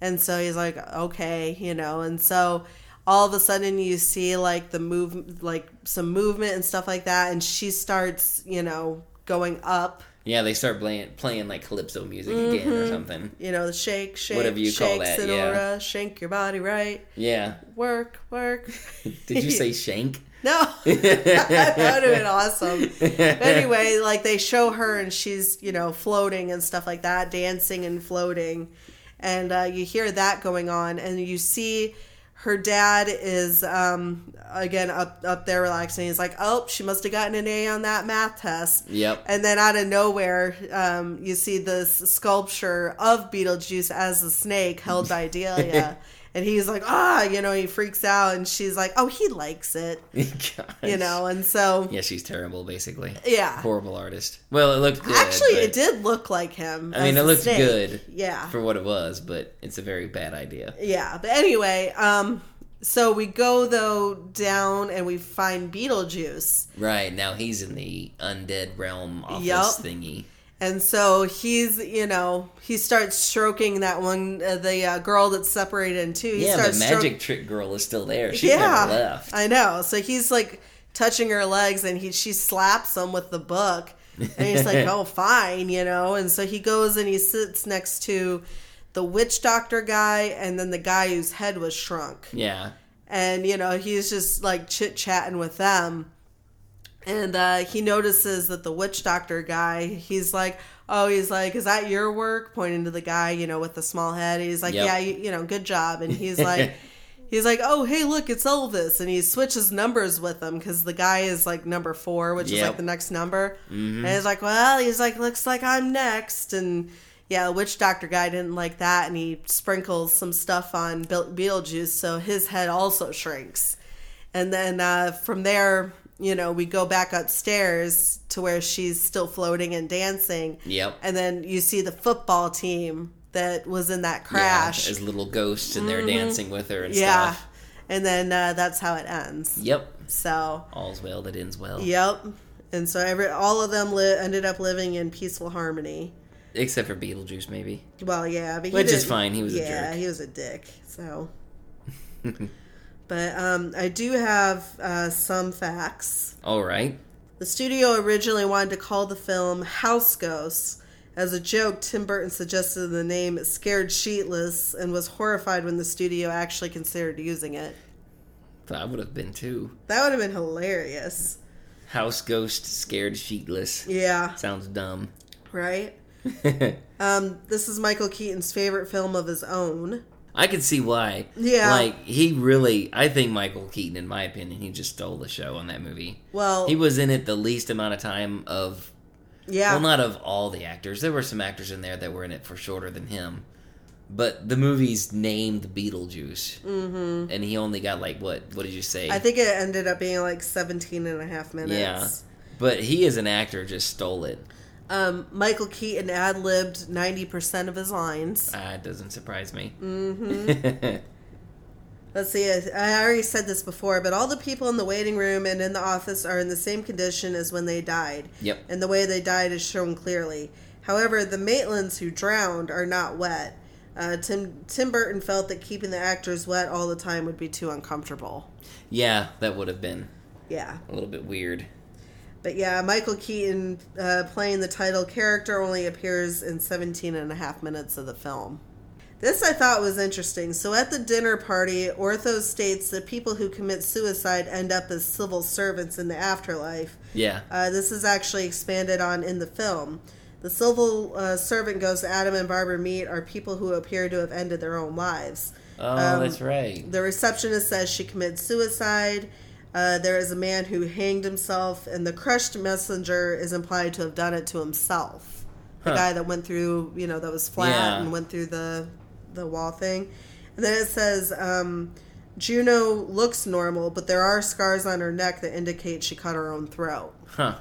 and so he's like, "Okay," you know, and so all of a sudden you see like the move, like some movement and stuff like that, and she starts, you know, going up. Yeah. They start playing playing like calypso music again or something. You know, the shake, shake, Whatever you call shake, that, Senora, shake your body right, Yeah. work, work. Did you say shank? No, that would have been awesome. But anyway, like they show her and she's you know floating and stuff like that, dancing and floating, and uh, you hear that going on, and you see her dad is um, again up up there relaxing. He's like, oh, she must have gotten an A on that math test. Yep. And then out of nowhere, um, you see this sculpture of Beetlejuice as a snake held by Delia. and he's like, ah, you know, he freaks out. And she's like, oh, he likes it, you know. And so, Yeah, she's terrible, basically. yeah. Horrible artist. Well, it looked good. Actually, but- it did look like him. I mean, it looked snake. good Yeah. for what it was, but it's a very bad idea. Yeah. But anyway, um, so we go, though, down and we find Beetlejuice. Right now, he's in the undead realm office Yup. thingy. And so he's, you know, he starts stroking that one, uh, the uh, girl that's separated in two. He Yeah, the magic trick girl is still there. She yeah, never left. I know. So he's like touching her legs, and he she slaps him with the book, and he's like, "Oh, fine," you know. And so he goes and he sits next to the witch doctor guy, and then the guy whose head was shrunk, Yeah. and you know he's just like chit chatting with them. And uh, he notices that the witch doctor guy, he's like, oh, he's like, is that your work? Pointing to the guy, you know, with the small head. He's like, Yep. yeah, you, you know, good job. And he's like, he's like, oh, hey, look, it's Elvis. And he switches numbers with him because the guy is like number four, which is like the next number. And he's like, well, he's like, looks like I'm next. And yeah, the witch doctor guy didn't like that. And he sprinkles some stuff on Be- Beetlejuice. So his head also shrinks. And then uh, from there, you know, we go back upstairs to where she's still floating and dancing. Yep. And then you see the football team that was in that crash. Yeah, as little ghosts and they're dancing with her and Yeah. stuff. And then uh, that's how it ends. Yep. So, All's well that ends well. yep. And so every all of them li- ended up living in peaceful harmony. Except for Beetlejuice, maybe. Well, yeah, but he Which is didn't- fine, he was a yeah, jerk. he was a dick. So, but um, I do have uh, some facts. All right. The studio originally wanted to call the film House Ghosts. As a joke, Tim Burton suggested the name Scared Sheetless and was horrified when the studio actually considered using it. That would have been too. That would have been hilarious. House ghost, scared sheetless. Yeah, Sounds dumb. right? Um, this is Michael Keaton's favorite film of his own. I can see why. Yeah. Like, he really, I think Michael Keaton, in my opinion, he just stole the show on that movie. Well, He was in it the least amount of time of, yeah. well, not of all the actors. There were some actors in there that were in it for shorter than him. But the movie's named Beetlejuice. Mm-hmm. And he only got, like, what? What did you say? I think it ended up being like 17 and a half minutes. Yeah. But he, as an actor, just stole it. Um, Michael Keaton ad libbed 90% of his lines. Ah, it doesn't surprise me. Mm-hmm. Let's see, I I already said this before, but all the people in the waiting room and in the office are in the same condition as when they died. Yep. And the way they died is shown clearly. However, the Maitlands who drowned are not wet. Uh, Tim Tim Burton felt that keeping the actors wet all the time would be too uncomfortable. yeah, that would have been Yeah. a little bit weird. But yeah, Michael Keaton uh, playing the title character only appears in 17 and a half minutes of the film. This I thought was interesting. So at the dinner party, Otho states that people who commit suicide end up as civil servants in the afterlife. Yeah. Uh, this is actually expanded on in the film. The civil uh, servant ghosts Adam and Barbara meet are people who appear to have ended their own lives. Oh, Um, that's right. The receptionist says she committed suicide. Uh, there is a man who hanged himself, and the crushed messenger is implied to have done it to himself. The Huh. guy that went through, you know, that was flat Yeah. and went through the the wall thing. And then it says um, Juno looks normal, but there are scars on her neck that indicate she cut her own throat. Huh.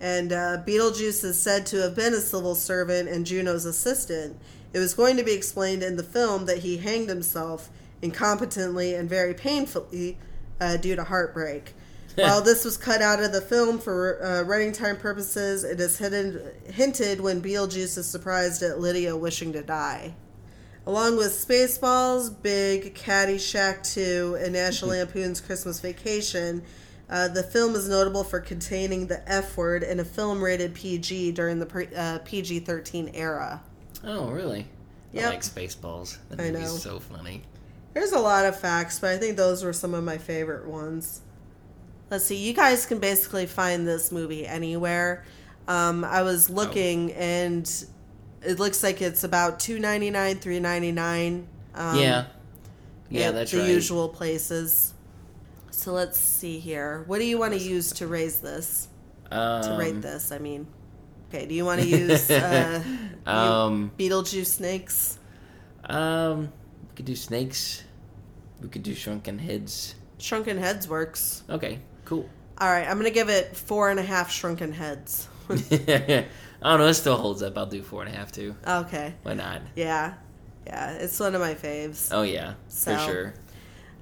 And uh, Beetlejuice is said to have been a civil servant and Juno's assistant. It was going to be explained in the film that he hanged himself incompetently and very painfully uh, due to heartbreak. While this was cut out of the film for uh, running time purposes, it is hidden, hinted when Beetlejuice is surprised at Lydia wishing to die. Along with Spaceballs, Big, Caddyshack 2, and National Lampoon's Christmas Vacation, uh, the film is notable for containing the F word in a film rated PG during the pre- uh, PG 13 era. Oh, really? Yep. I like Spaceballs. That I know. so funny. There's a lot of facts, but I think those were some of my favorite ones. Let's see, you guys can basically find this movie anywhere. Um, I was looking, and it looks like it's about two ninety nine, three ninety nine. Um, yeah. Yeah, that's the right. usual places. So let's see here. What do you want to use to raise this? Um, To rate this, I mean. Okay, do you want to use uh, Um, Beetlejuice snakes? um, we could do snakes. We could do shrunken heads. Shrunken heads works. Okay, cool. All right, I'm gonna give it four and a half shrunken heads. I don't know. It still holds up. I'll do four and a half too. okay, Why not? yeah, yeah, it's one of my faves. Oh yeah, So- for sure.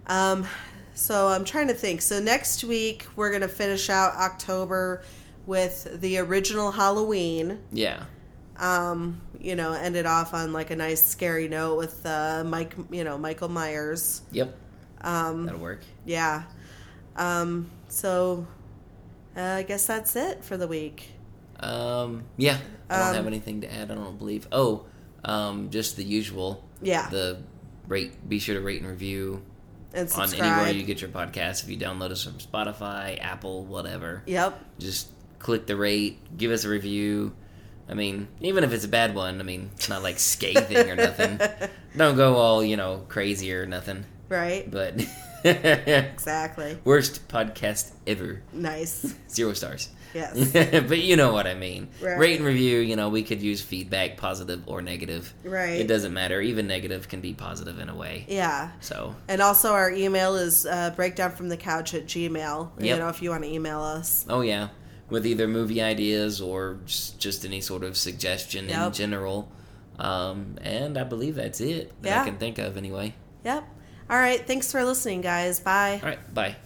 Um, so I'm trying to think. So next week we're gonna finish out October with the original Halloween. Yeah. Um, you know, ended off on like a nice scary note with uh, Mike, you know, Michael Myers. Yep. Um, That'll work. yeah. Um, so uh, I guess that's it for the week. Um, yeah. I don't Um, have anything to add. I don't believe. Oh, um, just the usual. Yeah, The rate. Be sure to rate and review and on anywhere you get your podcast. If you download us from Spotify, Apple, whatever, Yep. just click the rate. Give us a review. I mean, even if it's a bad one, I mean, it's not like scathing or nothing. Don't go all you know crazy or nothing. Right. But exactly. Worst podcast ever. Nice. Zero stars. Yes. but you know what I mean. Right. Rate and review, you know, we could use feedback, positive or negative. Right. It doesn't matter. Even negative can be positive in a way. Yeah. So, And also, our email is uh, breakdown from the couch at gmail. You know, if you want to email us. oh yeah, with either movie ideas or just, just any sort of suggestion in general. Um, and I believe that's it that Yeah. I can think of anyway. Yep. All right. Thanks for listening, guys. Bye. All right, bye.